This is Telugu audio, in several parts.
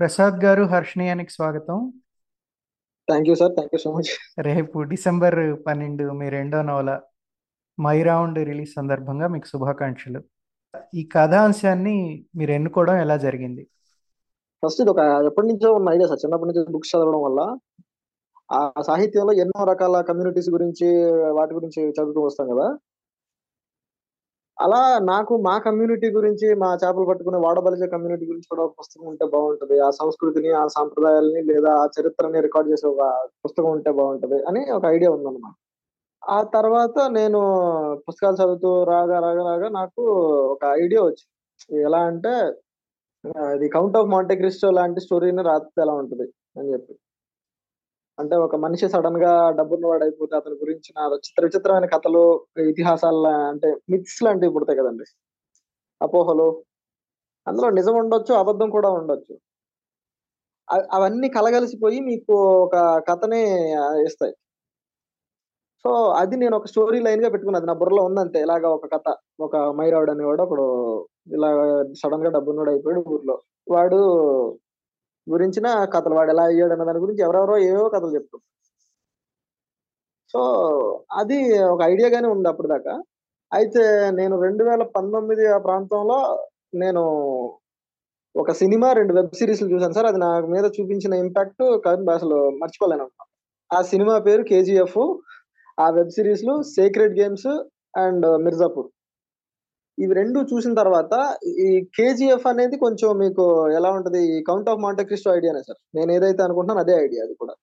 ప్రసాద్ గారు హర్షణీయానికి స్వాగతం. Thank you sir thank you so much రేపు డిసెంబర్ పన్నెండు మీ రెండో నవల మై రౌండ్ రిలీజ్ సందర్భంగా మీకు శుభాకాంక్షలు. ఈ కథాంశాన్ని మీరు ఎన్నుకోవడం ఎలా జరిగింది? ఫస్ట్ ఇది ఒక ఎప్పటి నుంచో ఉన్న ఐడియా సార్ చిన్నప్పటి నుంచి బుక్స్ చదవడం వల్ల ఆ సాహిత్యంలో ఎన్నో రకాల కమ్యూనిటీస్ గురించి వాటి గురించి చదువుతూ వస్తాం కదా. అలా నాకు మా కమ్యూనిటీ గురించి మా చేపలు పట్టుకునే వాడబలిజ కమ్యూనిటీ గురించి కూడా ఒక పుస్తకం ఉంటే బాగుంటది. ఆ సంస్కృతిని ఆ సాంప్రదాయాలని లేదా ఆ చరిత్రని రికార్డ్ చేసే ఒక పుస్తకం ఉంటే బాగుంటది అని ఒక ఐడియా ఉందన్నమాట. ఆ తర్వాత నేను పుస్తకాలు చదువుతూ రాగా రాగా రాగా నాకు ఒక ఐడియా వచ్చింది. ఎలా అంటే అది కౌంట్ ఆఫ్ మాంటెక్రిస్టో లాంటి స్టోరీని రాస్తే ఎలా ఉంటది అని చెప్పి. అంటే ఒక మనిషి సడన్గా డబ్బున్నవాడు అయిపోతే అతని గురించిన చిత్ర విచిత్రమైన కథలు ఇతిహాసాల అంటే మిక్స్ లాంటివి పుడతాయి కదండి. అపోహలు. అందులో నిజం ఉండొచ్చు అబద్ధం కూడా ఉండొచ్చు. అవన్నీ కలగలిసిపోయి మీకు ఒక కథనే ఇస్తాయి. సో అది నేను ఒక స్టోరీ లైన్గా పెట్టుకున్నది నా బుర్రలో ఉందంతే. ఇలాగ ఒక కథ. ఒక మైరావుడు అనేవాడు ఒకడు ఇలా సడన్గా డబ్బున్నోడు అయిపోయాడు ఊర్లో. వాడు గురించిన కథలు వాడు ఎలా అయ్యాడు అన్న దాని గురించి ఎవరెవరో ఏవో కథలు చెప్తారు సో అది ఒక ఐడియాగానే ఉంది అప్పుడు దాకా. అయితే నేను రెండు వేల పంతొమ్మిది ఆ ప్రాంతంలో నేను ఒక సినిమా రెండు వెబ్ సిరీస్లు చూసాను సార్. అది నా మీద చూపించిన ఇంపాక్ట్ అసలు మర్చిపోలేను. ఆ సినిమా పేరు కేజీఎఫ్. ఆ వెబ్ సిరీస్లు సీక్రెట్ గేమ్స్ అండ్ మిర్జాపూర్. ఇవి రెండు చూసిన తర్వాత ఈ కేజీఎఫ్ అనేది కొంచెం మీకు ఎలా ఉంటది? కౌంట్ ఆఫ్ మాంటక్రిస్టో ఐడియానే సార్. నేను ఏదైతే అనుకుంటున్నాను అదే ఐడియా అది కూడా.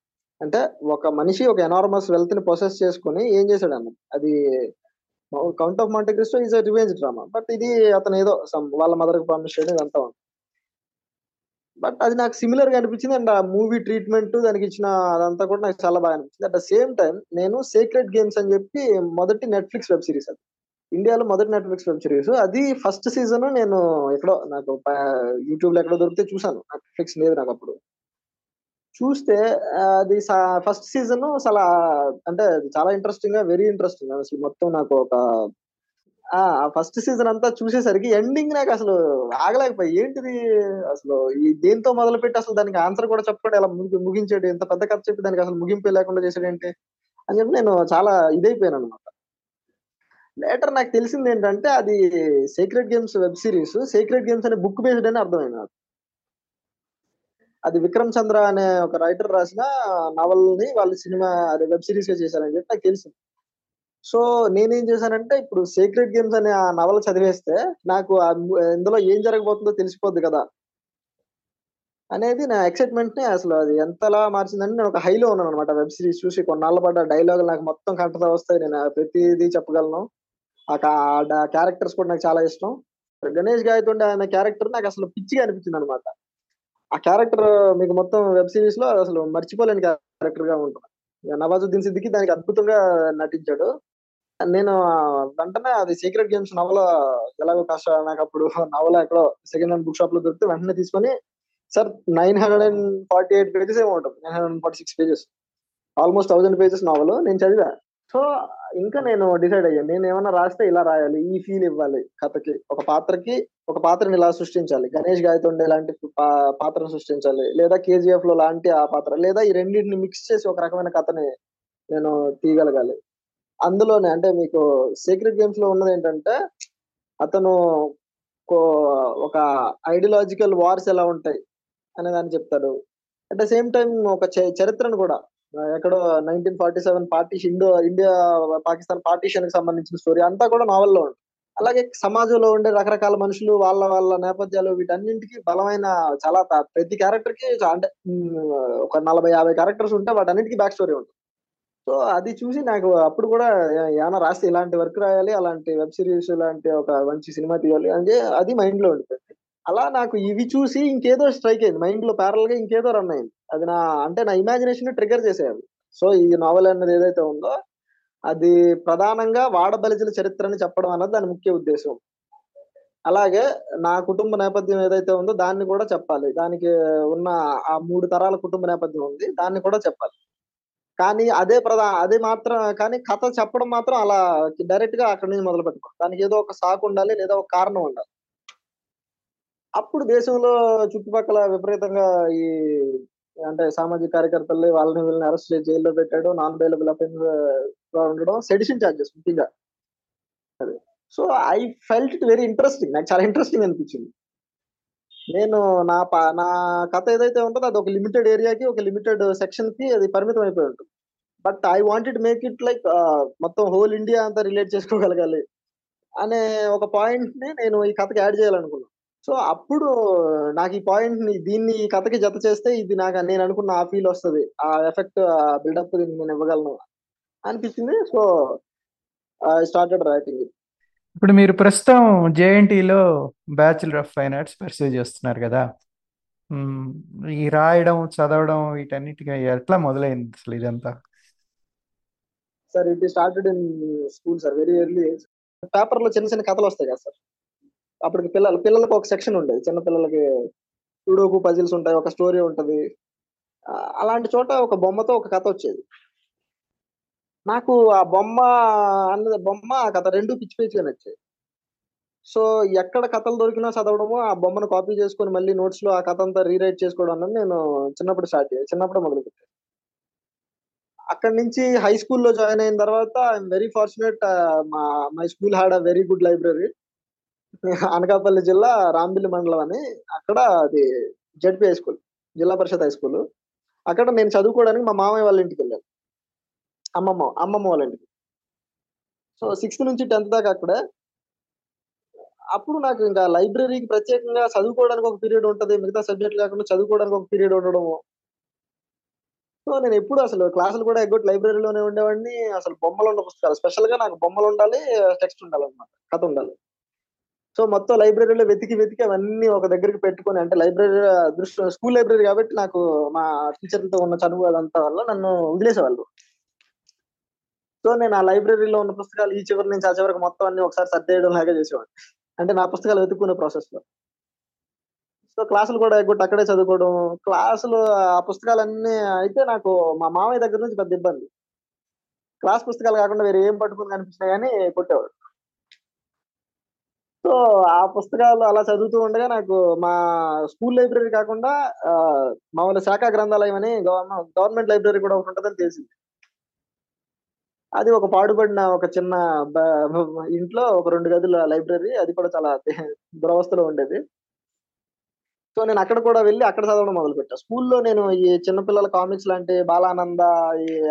అంటే ఒక మనిషి ఒక ఎనార్మస్ వెల్త్ని ప్రొసెస్ చేసుకుని ఏం చేశాడు అన్న? అది count of Monte Cristo is revenge drama but ఇది అతను ఏదో వాళ్ళ మదర్కి ప్రామిస్ చేయడం ఇదంతా ఉంది. బట్ అది నాకు సిమిలర్గా అనిపించింది. అండ్ ఆ మూవీ ట్రీట్మెంట్ దానికి ఇచ్చిన అదంతా కూడా నాకు చాలా బాగా అనిపించింది. అట్ ద సేమ్ టైం నేను సీక్రెట్ గేమ్స్ అని చెప్పి మొదటి నెట్ఫ్లిక్స్ వెబ్ సిరీస్ అది. ఇండియాలో మొదటి నెట్ఫ్లిక్స్ వెబ్ సిరీస్ అది ఫస్ట్ సీజన్ నేను ఎక్కడో నాకు యూట్యూబ్లో ఎక్కడో దొరికితే చూసాను నెట్ఫ్లిక్స్ లేదు నాకు అప్పుడు. చూస్తే అది ఫస్ట్ సీజన్ చాలా అంటే చాలా ఇంట్రెస్టింగ్గా వెరీ ఇంట్రెస్టింగ్ అసలు మొత్తం నాకు ఒక ఆ ఫస్ట్ సీజన్ అంతా చూసేసరికి ఎండింగ్ నాకు అసలు ఆగలేకపోయి ఏంటిది? అసలు ఈ దేంతో మొదలు పెట్టి అసలు దానికి ఆన్సర్ కూడా చెప్పకుండా ఎలా ముగి- ముగించాడు? ఎంత పెద్ద కథ చెప్పి దానికి అసలు ముగింపు లేకుండా చేసాడు ఏంటి? అని చెప్పి నేను చాలా ఇదైపోయాను అనమాట లేటర్ నాకు తెలిసింది ఏంటంటే అది secret games web series secret games అనే బుక్ బేస్డ్ అని అర్థమైంది నాకు. అది విక్రమ్ చంద్ర అనే ఒక రైటర్ రాసిన నవల్ని వాళ్ళు సినిమా అదే వెబ్ సిరీస్గా చేశారని చెప్పి నాకు తెలిసింది. సో నేనేం చేశానంటే ఇప్పుడు సీక్రెట్ గేమ్స్ అనే ఆ నవల చదివేస్తే నాకు ఇందులో ఏం జరగబోతుందో తెలిసిపోద్ది కదా అనేది నా ఎక్సైట్మెంట్ని అసలు అది ఎంతలా మార్చిందని నేను ఒక హైలో ఉన్నాను అనమాట వెబ్ సిరీస్ చూసి కొన్నాళ్ళ పడ్డ డైలాగ్ నాకు మొత్తం కంటతో వస్తాయి. నేను ప్రతిదీ చెప్పగలను. ఆ క్యారెక్టర్స్ కూడా నాకు చాలా ఇష్టం. గణేష్ గాయతుండే ఆయన క్యారెక్టర్ నాకు అసలు పిచ్చిగా అనిపించింది అనమాట ఆ క్యారెక్టర్ మీకు మొత్తం వెబ్ సిరీస్లో అసలు మర్చిపోలేని క్యారెక్టర్గా ఉంటుంది. నవాజుద్దీన్ సిద్దికి దానికి అద్భుతంగా నటించాడు. నేను వెంటనే అది సీక్రెట్ గేమ్స్ నవల ఎలాగో కష్ట నాకు అప్పుడు నవల ఎక్కడో సెకండ్ హ్యాండ్ బుక్ షాప్లో దొరికితే వెంటనే తీసుకొని sir nine hundred and forty eight pages ఏమో ఉంటుంది. Nine hundred forty six pages almost thousand pages novel. నేను చదివా. సో ఇంకా నేను డిసైడ్ అయ్యాను నేను ఏమన్నా రాస్తే ఇలా రాయాలి ఈ ఫీల్ ఇవ్వాలి కథకి. ఒక పాత్రకి ఒక పాత్రని ఇలా సృష్టించాలి. గణేష్ గాయతుండే లాంటి పాత్రను సృష్టించాలి. లేదా కేజీఎఫ్లో లాంటి ఆ పాత్ర లేదా ఈ రెండింటిని మిక్స్ చేసి ఒక రకమైన కథని నేను తీయగలగాలి. అందులోనే అంటే మీకు సీక్రెట్ గేమ్స్లో ఉన్నది ఏంటంటే అతను కో- ఒక ఐడియాలజికల్ వార్స్ ఎలా ఉంటాయి అనే దాన్ని చెప్తాడు. అట్ ద సేమ్ టైం ఒక చ- చరిత్రను కూడా. ఎక్కడో nineteen forty seven partition Indo India Pakistan పార్టీషన్కి సంబంధించిన స్టోరీ అంతా కూడా నావల్లో ఉంటుంది. అలాగే సమాజంలో ఉండే రకరకాల మనుషులు వాళ్ళ వాళ్ళ నేపథ్యాలు వీటన్నింటికి బలమైన చాలా ప్రతి క్యారెక్టర్కి అంటే ఒక నలభై యాభై క్యారెక్టర్స్ ఉంటే వాటన్నిటికీ బ్యాక్ స్టోరీ ఉంటుంది. సో అది చూసి నాకు అప్పుడు కూడా ఏమైనా రాస్తే ఇలాంటి వర్క్ రాయాలి అలాంటి వెబ్ సిరీస్ లాంటి ఒక మంచి సినిమా తీయాలి అంటే అది మైండ్లో ఉండిపోయింది. అలా నాకు ఇవి చూసి ఇంకేదో స్ట్రైక్ అయింది. మైండ్లో ప్యారల్గా ఇంకేదో రన్ అయింది. అది నా అంటే నా ఇమాజినేషన్ ట్రిగర్ చేసేది సో ఈ నావెల్ అన్నది ఏదైతే ఉందో అది ప్రధానంగా వాడబలిజల చరిత్రని చెప్పడం అన్నది దాని ముఖ్య ఉద్దేశం. అలాగే నా కుటుంబ నేపథ్యం ఏదైతే ఉందో దాన్ని కూడా చెప్పాలి. దానికి ఉన్న ఆ మూడు తరాల కుటుంబ నేపథ్యం ఉంది. దాన్ని కూడా చెప్పాలి. కానీ అదే ప్రధా అదే మాత్రం కానీ కథ చెప్పడం మాత్రం అలా డైరెక్ట్గా అక్కడి నుంచి మొదలు పెట్టుకోవాలి దానికి ఏదో ఒక సాకు ఉండాలి లేదా ఒక కారణం ఉండాలి. అప్పుడు దేశంలో చుట్టుపక్కల విపరీతంగా ఈ అంటే సామాజిక కార్యకర్తలు వాళ్ళని వీళ్ళని అరెస్ట్ చేసి జైల్లో పెట్టాడు non bailable offence sedition sedition charges ముఖ్యంగా. అదే. So I felt it very interesting. నాకు చాలా ఇంట్రెస్టింగ్ అనిపించింది. నేను నా నా కథ ఏదైతే ఉంటుందో అది ఒక లిమిటెడ్ ఏరియాకి ఒక లిమిటెడ్ సెక్షన్కి అది పరిమితం అయిపోయి ఉంటుంది. But I wanted make it like మొత్తం హోల్ ఇండియా అంతా రిలేట్ చేసుకోగలగాలి అనే ఒక పాయింట్ని నేను ఈ కథకి యాడ్ చేయాలనుకున్నాను. సో అప్పుడు నాకు ఈ పాయింట్ని దీన్ని ఈ కథకి జత చేస్తే ఇది నాకు నేను అనుకున్న ఆ ఫీల్ వస్తుంది. ఆ ఎఫెక్ట్ బిల్డప్ నేను ఇవ్వగలను అనిపించింది సో స్టార్టెడ్ రైటింగ్ ఇప్పుడు మీరు ప్రస్తుతం జేఎన్టీలో bachelor of fine arts pursue చేస్తున్నారు కదా. ఈ రాయడం చదవడం వీటన్నిటిగా ఎట్లా మొదలైంది అసలు ఇదంతా? Sir it started in school sir very early age పేపర్లో చిన్న చిన్న కథలు వస్తాయి కదా సార్ అప్పటికి పిల్లలు పిల్లలకు ఒక సెక్షన్ ఉండేది. చిన్న పిల్లలకి సుడోకు పజిల్స్ ఉంటాయి ఒక స్టోరీ ఉంటుంది. అలాంటి చోట ఒక బొమ్మతో ఒక కథ వచ్చేది. నాకు ఆ బొమ్మ అన్నది బొమ్మ ఆ కథ రెండు పిచ్చి పిచ్చిగా నచ్చాయి సో ఎక్కడ కథలు దొరికినా చదవడము ఆ బొమ్మను కాపీ చేసుకొని మళ్ళీ నోట్స్లో ఆ కథ అంతా రీరైట్ చేసుకోవడం అన్నది నేను చిన్నప్పుడు స్టార్ట్ చేయాలి చిన్నప్పుడు మొదలు పెట్టాను అక్కడి నుంచి హై స్కూల్లో జాయిన్ అయిన తర్వాత ఐఎమ్ వెరీ ఫార్చునేట్ మా my school had a very good library. Anakapalli జిల్లా రాంబిల్లి మండలం అని అక్కడ అది జడ్పీ హై స్కూల్ జిల్లా పరిషత్ హై స్కూల్. అక్కడ నేను చదువుకోవడానికి మా మామయ్య వాళ్ళ ఇంటికి వెళ్ళాను. అమ్మమ్మ అమ్మమ్మ వాళ్ళ ఇంటికి. సో సిక్స్త్ నుంచి టెన్త్ దాకా అక్కడే. అప్పుడు నాకు ఇంకా లైబ్రరీకి ప్రత్యేకంగా చదువుకోవడానికి ఒక పీరియడ్ ఉంటుంది. మిగతా సబ్జెక్ట్ కాకుండా చదువుకోవడానికి ఒక పీరియడ్ ఉండడము సో నేను ఎప్పుడు అసలు క్లాసులు కూడా ఎగ్గొట్టి లైబ్రరీలోనే ఉండేవాడిని. అసలు బొమ్మలు ఉన్న పుస్తకాలు స్పెషల్గా నాకు బొమ్మలు ఉండాలి టెక్స్ట్ ఉండాలి అనమాట కథ ఉండాలి. సో మొత్తం లైబ్రరీలో వెతికి వెతికి అవన్నీ ఒక దగ్గరికి పెట్టుకొని అంటే లైబ్రరీ దృష్టి స్కూల్ లైబ్రరీ కాబట్టి నాకు మా టీచర్లతో ఉన్న చదువు అదంతా వల్ల నన్ను వదిలేసేవాళ్ళు. సో నేను ఆ లైబ్రరీలో ఉన్న పుస్తకాలు ఈ చివరి నుంచి ఆ చివరికి మొత్తం అన్ని ఒకసారి సర్దేయడం లాగా చేసేవాడిని. అంటే నా పుస్తకాలు వెతుక్కునే ప్రాసెస్లో. సో క్లాసులు కూడా ఎగ్గొట్టి అక్కడే చదువుకోవడం క్లాసులు ఆ పుస్తకాలన్నీ అయితే నాకు మా మామయ్య దగ్గర నుంచి పెద్ద ఇబ్బంది. క్లాస్ పుస్తకాలు కాకుండా వేరే ఏం పట్టుకుని కనిపించినా కానీ కొట్టేవాడు. సో ఆ పుస్తకాలు అలా చదువుతూ ఉండగా నాకు మా స్కూల్ లైబ్రరీ కాకుండా మామూలు శాఖ గ్రంథాలయం అని గవర్నమెంట్ గవర్నమెంట్ లైబ్రరీ కూడా ఒకటి ఉంటుందని తెలిసింది. అది ఒక పాడుపడిన ఒక చిన్న ఇంట్లో ఒక రెండు గదుల లైబ్రరీ అది కూడా చాలా దురవస్థలో ఉండేది. సో నేను అక్కడ కూడా వెళ్ళి అక్కడ చదవడం మొదలు పెట్టా స్కూల్లో నేను ఈ చిన్నపిల్లల కామిక్స్ లాంటి బాలానంద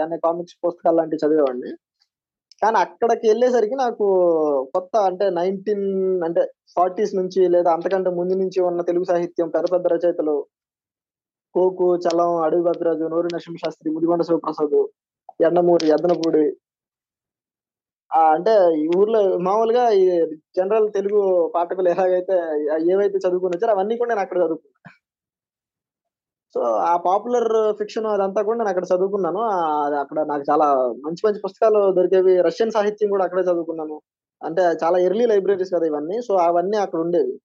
అనే కామిక్స్ పుస్తకాలు లాంటివి చదివేవాడిని. కానీ అక్కడికి వెళ్ళేసరికి నాకు కొత్త అంటే నైన్టీన్ అంటే ఫార్టీస్ నుంచి లేదా అంతకంటే ముందు నుంచి ఉన్న తెలుగు సాహిత్యం పెద్ద పెద్ద రచయితలు కోకు చలం అడవి భద్రాజు నోరి నరసింహ శాస్త్రి ముదిగొండ శివప్రసాద్ ఎండమూరి ఎద్దనపూడి అంటే ఈ ఊర్లో మామూలుగా ఈ జనరల్ తెలుగు పాఠకులు ఎలాగైతే ఏవైతే చదువుకుని వచ్చారో అవన్నీ కూడా నేను అక్కడ చదువుకున్నాను సో ఆ పాపులర్ ఫిక్షన్ అదంతా కూడా నేను అక్కడ చదువుకున్నాను. అక్కడ నాకు చాలా మంచి మంచి పుస్తకాలు దొరికేవి. రష్యన్ సాహిత్యం కూడా అక్కడే చదువుకున్నాను. అంటే చాలా ఎర్లీ లైబ్రరీస్ కదా ఇవన్నీ. సో అవన్నీ అక్కడ ఉండేవి.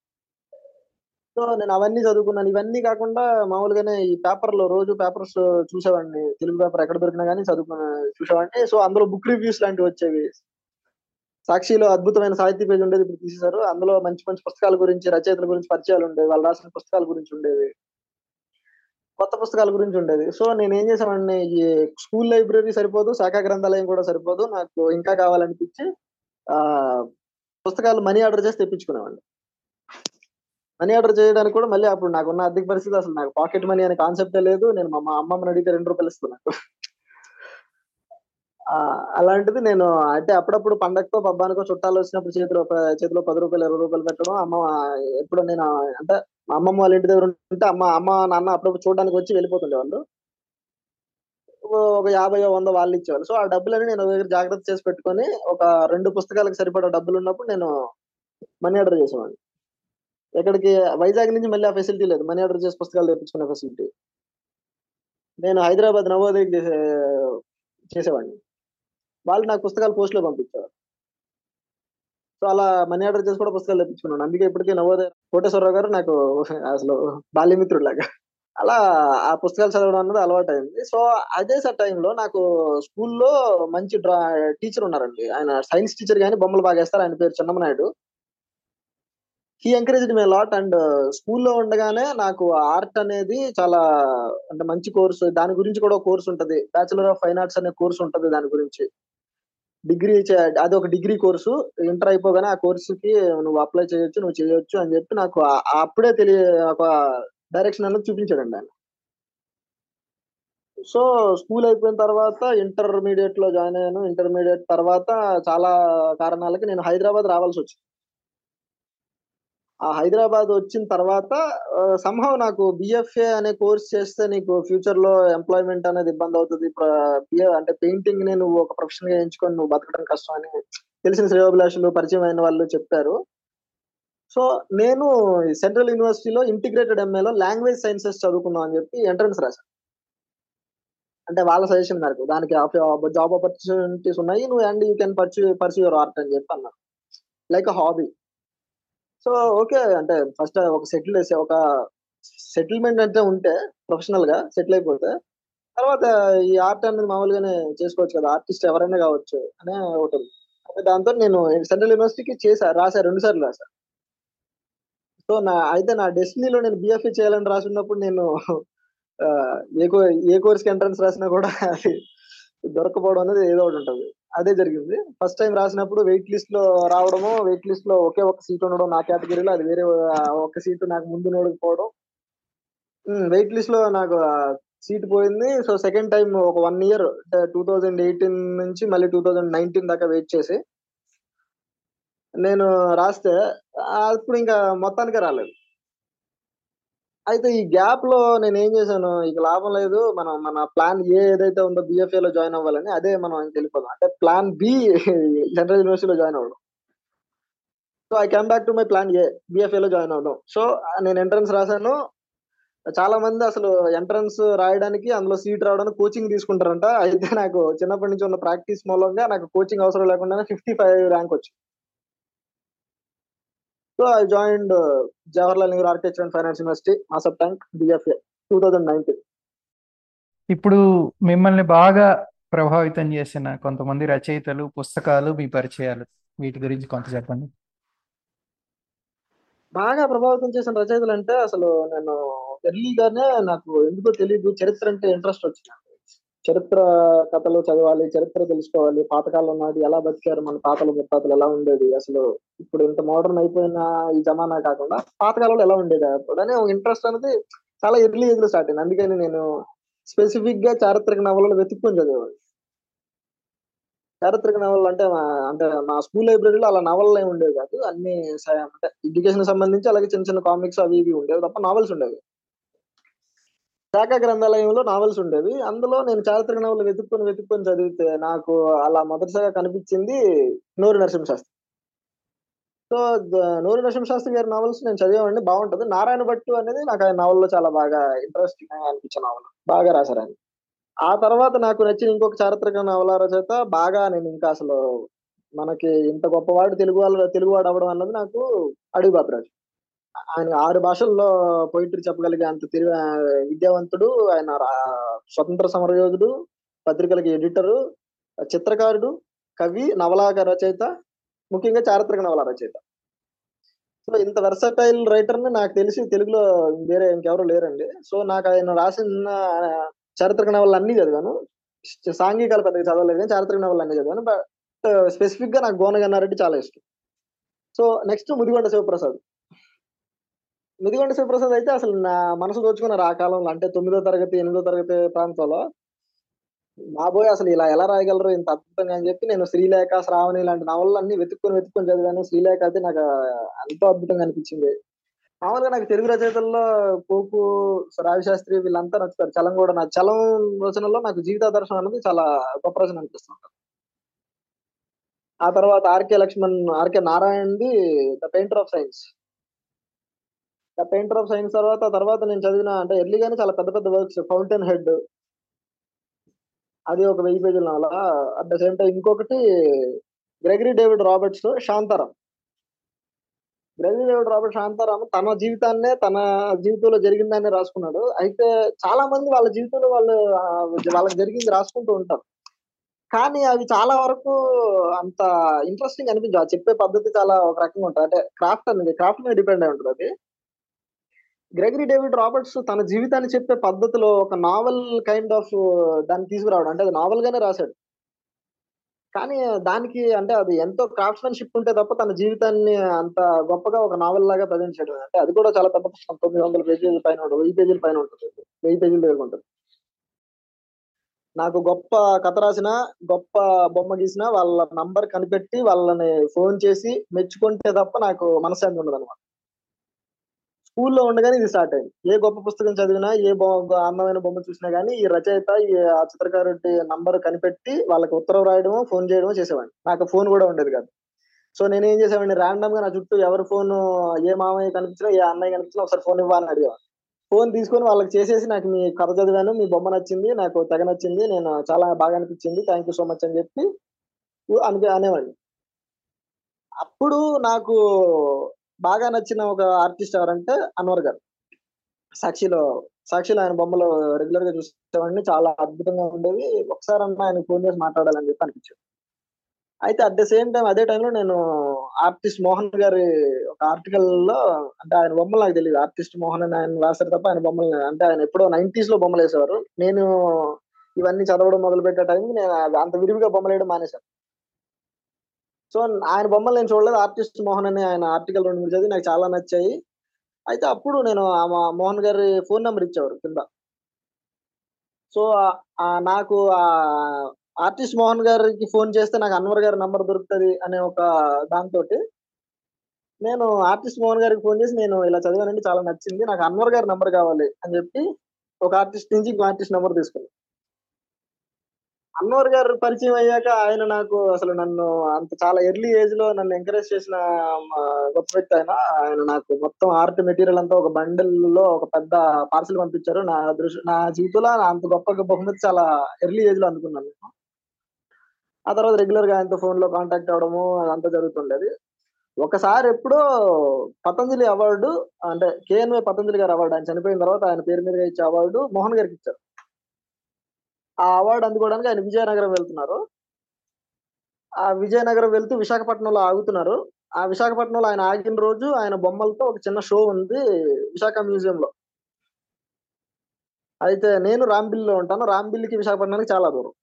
సో నేను అవన్నీ చదువుకున్నాను. ఇవన్నీ కాకుండా మామూలుగానే ఈ పేపర్లో రోజు పేపర్స్ చూసేవాడిని. తెలుగు పేపర్ ఎక్కడ దొరికినా కానీ చదువుకున్న చూసేవాడిని. సో అందులో బుక్ రివ్యూస్ లాంటివి వచ్చేవి. సాక్షిలో అద్భుతమైన సాహిత్య పేజ్ ఉండేది ఇప్పుడు తీసేశారు. అందులో మంచి మంచి పుస్తకాల గురించి రచయితల గురించి పరిచయాలు ఉండేవి. వాళ్ళు రాసిన పుస్తకాల గురించి ఉండేవి. కొత్త పుస్తకాల గురించి ఉండేది. సో నేను ఏం చేసామండి ఈ స్కూల్ లైబ్రరీ సరిపోదు శాఖా గ్రంథాలయం కూడా సరిపోదు నాకు ఇంకా కావాలనిపించి ఆ పుస్తకాలు మనీ ఆర్డర్ చేసి తెప్పించుకునేవాడిని. మనీ ఆర్డర్ చేయడానికి కూడా మళ్ళీ అప్పుడు నాకున్న ఆర్థిక పరిస్థితి అసలు నాకు పాకెట్ మనీ అనే కాన్సెప్టే లేదు. నేను మా అమ్మమ్మని అడిగితే రెండు రూపాయలు ఇస్తున్నాను అలాంటిది నేను అంటే అప్పుడప్పుడు పండగకో పబ్బానికో చుట్టాలు వచ్చినప్పుడు చేతిలో చేతిలో పది రూపాయలు ఇరవై రూపాయలు పెట్టడం అమ్మ ఎప్పుడు నేను అంటే మా అమ్మమ్మ వాళ్ళ ఇంటి దగ్గర ఉంటే అమ్మ అమ్మ నాన్న అప్పుడప్పుడు చూడడానికి వచ్చి వెళ్ళిపోతుండే వాళ్ళు. ఒక యాభై వంద వాళ్ళు ఇచ్చేవాళ్ళు. సో ఆ డబ్బులని నేను దగ్గర జాగ్రత్త చేసి పెట్టుకొని ఒక రెండు పుస్తకాలకు సరిపడా డబ్బులు ఉన్నప్పుడు నేను మనీ ఆర్డర్ చేసేవాడిని. ఎక్కడికి వైజాగ్ నుంచి మళ్ళీ ఆ ఫెసిలిటీ లేదు. మనీ ఆర్డర్ చేసి పుస్తకాలు తెప్పించుకునే ఫెసిలిటీ. నేను హైదరాబాద్ నవోదయకి చేసే చేసేవాడిని. వాళ్ళు నాకు పుస్తకాలు పోస్ట్లో పంపించేవారు సో అలా మనీ ఆర్డర్ చేసి కూడా పుస్తకాలు తెప్పించుకున్నాను. అందుకే ఇప్పటికీ నవోదయ కోటేశ్వరరావు గారు నాకు అసలు బాల్యమిత్రులాగా అలా ఆ పుస్తకాలు చదవడం అన్నది అలవాటు అయింది సో అదే సార్ టైంలో నాకు స్కూల్లో మంచి డ్రా టీచర్ ఉన్నారండి. ఆయన సైన్స్ టీచర్ కానీ బొమ్మలు బాగా వేస్తారు ఆయన పేరు Chinnamanaidu he encouraged me lot and స్కూల్లో ఉండగానే నాకు ఆర్ట్ అనేది చాలా అంటే మంచి కోర్సు దాని గురించి కూడా కోర్సు కోర్స్ ఉంటది. బ్యాచులర్ ఆఫ్ ఫైన్ ఆర్ట్స్ అనే కోర్స్ ఉంటుంది దాని గురించి. డిగ్రీ అది ఒక డిగ్రీ కోర్సు. ఇంటర్ అయిపోగానే ఆ కోర్సుకి నువ్వు అప్లై చేయొచ్చు నువ్వు చేయొచ్చు అని చెప్పి నాకు అప్పుడే తెలియ ఒక డైరెక్షన్ అనేది చూపించాడండి ఆయన. సో స్కూల్ అయిపోయిన తర్వాత ఇంటర్మీడియట్లో జాయిన్ అయ్యాను. ఇంటర్మీడియట్ తర్వాత చాలా కారణాలకి నేను హైదరాబాద్ రావాల్సి వచ్చింది. ఆ హైదరాబాద్ వచ్చిన తర్వాత సంహవ్ నాకు బిఎఫ్ఏ అనే కోర్స్ చేస్తే నీకు ఫ్యూచర్లో ఎంప్లాయ్మెంట్ అనేది ఇబ్బంది అవుతుంది. అంటే పెయింటింగ్ని నువ్వు ఒక ప్రొఫెషన్గా ఎంచుకొని నువ్వు బతకడం కష్టం అని తెలిసిన శ్రేయోభిలాషులు పరిచయం అయిన వాళ్ళు చెప్పారు. సో నేను సెంట్రల్ యూనివర్సిటీలో ఇంటిగ్రేటెడ్ ఎంఏలో లాంగ్వేజ్ సైన్సెస్ చదువుకుందాం అని చెప్పి ఎంట్రన్స్ రాశాను అంటే వాళ్ళ సజెషన్ మేరకు దానికి జాబ్ ఆపర్చునిటీస్ ఉన్నాయి నువ్వు and you can pursue pursue your art అని చెప్పి అన్నాను లైక్ హాబీ సో ఓకే. అంటే ఫస్ట్ ఒక సెటిల్ ఒక సెటిల్మెంట్ అంటే ఉంటే ప్రొఫెషనల్గా సెటిల్ అయిపోతే తర్వాత ఈ ఆర్ట్ అనేది మామూలుగానే చేసుకోవచ్చు కదా ఆర్టిస్ట్ ఎవరైనా కావచ్చు అనే ఒకటి. దాంతో నేను సెంట్రల్ యూనివర్సిటీకి చేశా రాశా రెండు సార్లు రాశా. సో నా అయితే నా డెస్టినీలో నేను బిఎఫ్ఏ చేయాలని రాసున్నప్పుడు నేను ఏ కో ఏ కోర్స్కి ఎంట్రన్స్ రాసినా కూడా అది దొరకపోవడం అనేది ఏదో ఒకటి ఉంటుంది. అదే జరిగింది. ఫస్ట్ టైం రాసినప్పుడు వెయిట్ లిస్ట్లో రావడము వెయిట్ లిస్ట్లో ఒకే ఒక సీట్ ఉండడం నా కేటగిరీలో అది వేరే ఒక సీట్ నాకు ముందు నోడకపోవడం వెయిట్ లిస్ట్లో నాకు సీట్ పోయింది. సో సెకండ్ టైం ఒక one year two thousand eighteen నుంచి మళ్ళీ టూ థౌజండ్ నైన్టీన్ దాకా వెయిట్ చేసి నేను రాస్తే అప్పుడు ఇంకా మొత్తానికే రాలేదు. అయితే ఈ గ్యాప్లో నేను ఏం చేశాను? ఇక లాభం లేదు. మనం మన ప్లాన్ ఏ ఏదైతే ఉందో బిఎఫ్ఏ లో జాయిన్ అవ్వాలని అదే మనం ఇంక అంటే ప్లాన్ బి సెంట్రల్ యూనివర్సిటీలో జాయిన్ అవ్వడం. So I come back to my plan A BFA లో జాయిన్ అవ్వడం. సో నేను ఎంట్రన్స్ రాశాను. చాలా మంది అసలు ఎంట్రన్స్ రాయడానికి అందులో సీట్ రావడానికి కోచింగ్ తీసుకుంటారంట. అయితే నాకు చిన్నప్పటి నుంచి ఉన్న ప్రాక్టీస్ మూలంగా నాకు కోచింగ్ అవసరం లేకుండా ఫిఫ్టీ ఫైవ్ ర్యాంక్ వచ్చింది. So I joined Jawaharlal Nehru architecture and finance university Masab Tank BFA two thousand nineteen ఇప్పుడు మిమ్మల్ని బాగా ప్రభావితం చేసిన కొంతమంది రచయితలు పుస్తకాలు మీ పరిచయాలు వీటి గురించి కొంత చెప్పండి. బాగా ప్రభావితం చేసిన రచయితలు అంటే అసలు నేను ఎర్లీగానే నాకు ఎందుకో తెలియదు చరిత్ర అంటే ఇంట్రెస్ట్ వచ్చింది. చరిత్ర కథలు చదవాలి చరిత్ర తెలుసుకోవాలి. పాతకాలం నాది ఎలా బతికారు మన తాతలు ముత్తాతలు ఎలా ఉండేది? అసలు ఇప్పుడు ఇంత మోడర్న్ అయిపోయిన ఈ జమానా కాకుండా పాతకాలంలో ఎలా ఉండేది? అప్పుడు ఇంట్రెస్ట్ అనేది చాలా ఎర్లీ ఏజ్లో స్టార్ట్ అయింది. అందుకని నేను స్పెసిఫిక్గా చారిత్రక నవలలు వెతుక్కొని చదివేవాడు చారిత్రక నవలలు అంటే మా- అంటే మా స్కూల్ లైబ్రరీలో అలా నవలలు ఏమి ఉండేవి కాదు. అన్ని అంటే ఎడ్యుకేషన్ సంబంధించి అలాగే చిన్న చిన్న కామిక్స్ అవి ఇవి ఉండేవి తప్ప నావెల్స్ ఉండేవి. శాఖ గ్రంథాలయంలో నావెల్స్ ఉండేవి. అందులో నేను చారిత్రక నవలు వెతుక్కొని వెతుక్కొని చదివితే నాకు అలా మొదటిసారిగా కనిపించింది నూరి నరసింహశాస్త్రి సో నూరి నరసింహశాస్త్రి గారి నావెల్స్ నేను చదివామండి బాగుంటది. నారాయణ భట్టు అనేది నాకు ఆయన నవల్లో చాలా బాగా ఇంట్రెస్టింగ్ అనిపించిన నవల బాగా రాశారు ఆయన. ఆ తర్వాత నాకు నచ్చిన ఇంకొక చారిత్రక నవల రచయిత బాగా నేను ఇంకా అసలు మనకి ఇంత గొప్పవాడు తెలుగు వాళ్ళు తెలుగువాడు అవ్వడం అన్నది నాకు అడుగు బాపిరాజు ఆయన ఆరు భాషల్లో పోయిటరీ చెప్పగలిగే అంత తెలివి విద్యావంతుడు ఆయన స్వతంత్ర సమరయోధుడు పత్రికలకి ఎడిటరు చిత్రకారుడు కవి నవలాక రచయిత ముఖ్యంగా చారిత్రక నవల రచయిత. సో ఇంత వెర్సటైల్ రైటర్ని నాకు తెలిసి తెలుగులో వేరే ఇంకెవరు లేరండి. సో నాకు ఆయన రాసిన చారిత్రక నవలలు అన్నీ చదివాను. సాంఘికాలు పెద్దగా చదవలేదు కానీ చారిత్రక నవలలు అన్నీ చదివాను. బట్ స్పెసిఫిక్గా నాకు గోనగన్నారెడ్డి చాలా ఇష్టం. So next Mudigonda Shivaprasad. Mudigonda Sivaprasad అయితే అసలు నా మనసు దోచుకున్నారు ఆ కాలంలో అంటే తొమ్మిదో తరగతి ఎనిమిదో తరగతి ప్రాంతంలో బాబోయ్ అసలు ఇలా ఎలా రాయగలరు ఇంత అద్భుతంగా అని చెప్పి నేను శ్రీలేఖ శ్రావణి లాంటి నవలలు అన్ని వెతుక్కొని వెతుక్కొని చదివాను. శ్రీలేఖ అయితే నాకు ఎంతో అద్భుతంగా అనిపించింది. మామూలుగా నాకు తెలుగు రచయితల్లో పోపు రావిశాస్త్రి వీళ్ళంతా నచ్చుతారు. చలం కూడా నా చలం రచనలో నాకు జీవిత దర్శనం అనేది చాలా గొప్ప రచన అనిపిస్తుంది ఆ తర్వాత RK Laxman RK నారాయణది the painter of signs. Painter of signs తర్వాత తర్వాత నేను చదివిన అంటే ఎర్లీగానే చాలా పెద్ద పెద్ద వర్క్స్ ఫౌంటైన్ హెడ్ అది ఒక వెయ్యి పేజీల నవల అట్ ద సేమ్ టైం ఇంకొకటి Gregory David Roberts Shantaram Gregory David Robert Shantaram తన జీవితాన్నే తన జీవితంలో జరిగిందాన్ని రాసుకున్నాడు. అయితే చాలా మంది వాళ్ళ జీవితంలో వాళ్ళు వాళ్ళకి జరిగింది రాసుకుంటూ ఉంటారు. కానీ అవి చాలా వరకు అంత ఇంట్రెస్టింగ్ అనిపించదు ఆ చెప్పే పద్ధతి చాలా ఒక రకంగా ఉంటుంది. అంటే క్రాఫ్ట్ అనేది క్రాఫ్ట్ మీద డిపెండ్ అయి ఉంటుంది అది. గ్రెగరీ డేవిడ్ రాబర్ట్స్ తన జీవితాన్ని చెప్పే పద్ధతిలో ఒక నావెల్ కైండ్ ఆఫ్ దాన్ని తీసుకురావడం. అంటే అది నావెల్ గానే రాశాడు. కానీ దానికి అంటే అది ఎంతో క్రాఫ్ట్స్మెన్షిప్ ఉంటే తప్ప తన జీవితాన్ని అంత గొప్పగా ఒక నావెల్ లాగా ప్రజెంట్ చేయడం అంటే అది కూడా చాలా పెద్ద పుస్తకం. తొమ్మిది వందల పేజీల పైన ఉంటుంది. వెయ్యి పేజీల పైన ఉంటుంది. వెయ్యి పేజీల దగ్గర ఉంటుంది. నాకు గొప్ప కథ రాసిన గొప్ప బొమ్మ గీసిన వాళ్ళ నంబర్ కనిపెట్టి వాళ్ళని ఫోన్ చేసి మెచ్చుకుంటే తప్ప నాకు మనశ్శాంతి ఉండదు అనమాట స్కూల్లో ఉండగానే ఇది స్టార్ట్ అయింది. ఏ గొప్ప పుస్తకం చదివినా ఏ అందమైన బొమ్మ చూసినా గానీ ఈ రచయిత ఈ ఆ చిత్రకారుడి నంబర్ కనిపెట్టి వాళ్ళకి ఉత్తరం రాయడము ఫోన్ చేయడమో చేసేవాడిని. నాకు ఫోన్ కూడా ఉండేది కాదు. సో నేను ఏం చేసేవాడిని? ర్యాండమ్గా నా చుట్టూ ఎవరి ఫోన్ ఏ మామయ్య కనిపించినా ఏ అన్నయ్య కనిపించినా ఒకసారి ఫోన్ ఇవ్వాలని అడిగేవాడిని. ఫోన్ తీసుకొని వాళ్ళకి చేసేసి నాకు మీ కథ చదివాను మీ బొమ్మ నచ్చింది నాకు తెగ నచ్చింది నేను చాలా బాగా అనిపించింది థ్యాంక్ యూ సో మచ్ అని చెప్పి అని అనేవాడిని. అప్పుడు నాకు బాగా నచ్చిన ఒక ఆర్టిస్ట్ ఎవరంటే అన్వర్ గారు. సాక్షిలో సాక్షిలో ఆయన బొమ్మలు రెగ్యులర్గా చూసేవాడిని. చాలా అద్భుతంగా ఉండేవి. ఒకసారి అన్న ఆయన ఫోన్ చేసి మాట్లాడాలని చెప్పి అనిపించింది. అయితే అట్ ద సేమ్ టైం అదే టైంలో నేను ఆర్టిస్ట్ మోహన్ గారి ఒక ఆర్టికల్లో అంటే ఆయన బొమ్మలు నాకు తెలియదు ఆర్టిస్ట్ మోహన్ అని ఆయన రాశారు తప్ప ఆయన బొమ్మలు అంటే ఆయన ఎప్పుడో నైన్టీస్లో బొమ్మలు వేసేవారు నేను ఇవన్నీ చదవడం మొదలు పెట్టే టైంకి నేను అంత విరివిగా బొమ్మలు వేయడం మానేశాను. సో ఆయన బొమ్మలు నేను చూడలేదు. ఆర్టిస్ట్ మోహన్ అని ఆయన ఆర్టికల్ రెండు మూడు చదివి నాకు చాలా నచ్చాయి. అయితే అప్పుడు నేను ఆ మా- మోహన్ గారి ఫోన్ నెంబర్ ఇచ్చేవారు కింద. సో ఆ- నాకు ఆ ఆర్టిస్ట్ మోహన్ గారికి ఫోన్ చేస్తే నాకు అన్వర్ గారి నంబర్ దొరుకుతుంది అనే ఒక దాంతో నేను ఆర్టిస్ట్ మోహన్ గారికి ఫోన్ చేసి నేను ఇలా చదివానండి చాలా నచ్చింది. నాకు అన్వర్ గారి నంబర్ కావాలి అని చెప్పి ఒక ఆర్టిస్ట్ నుంచి ఇంకో ఆర్టిస్ట్ నెంబర్ తీసుకున్నాను అన్నోర్ గారు పరిచయం అయ్యాక ఆయన నాకు అసలు నన్ను అంత చాలా ఎర్లీ ఏజ్లో నన్ను ఎంకరేజ్ చేసిన గొప్ప వ్యక్తి ఆయన. ఆయన నాకు మొత్తం ఆర్ట్ మెటీరియల్ అంతా ఒక బండిల్లో ఒక పెద్ద పార్సల్ పంపించారు. నా దృష్టి నా జీవితంలో అంత గొప్ప బహుమతి చాలా ఎర్లీ ఏజ్లో అందుకున్నాను నేను. ఆ తర్వాత రెగ్యులర్గా ఆయనతో ఫోన్లో కాంటాక్ట్ అవడము అదంతా జరుగుతుండేది. ఒకసారి ఎప్పుడో పతంజలి అవార్డు అంటే కేఎన్వై పతంజలి గారు అవార్డు ఆయన చనిపోయిన తర్వాత ఆయన పేరు మీద ఇచ్చే అవార్డు మోహన్ గారికి ఇచ్చారు. ఆ అవార్డు అందుకోవడానికి ఆయన విజయనగరం వెళ్తున్నారు. ఆ విజయనగరం వెళ్తూ విశాఖపట్నంలో ఆగుతున్నారు. ఆ విశాఖపట్నంలో ఆయన ఆగిన రోజు ఆయన బొమ్మలతో ఒక చిన్న షో ఉంది విశాఖ మ్యూజియం లో అయితే నేను రాంబిల్లో ఉంటాను. రాంబిల్లికి విశాఖపట్నానికి చాలా దూరం.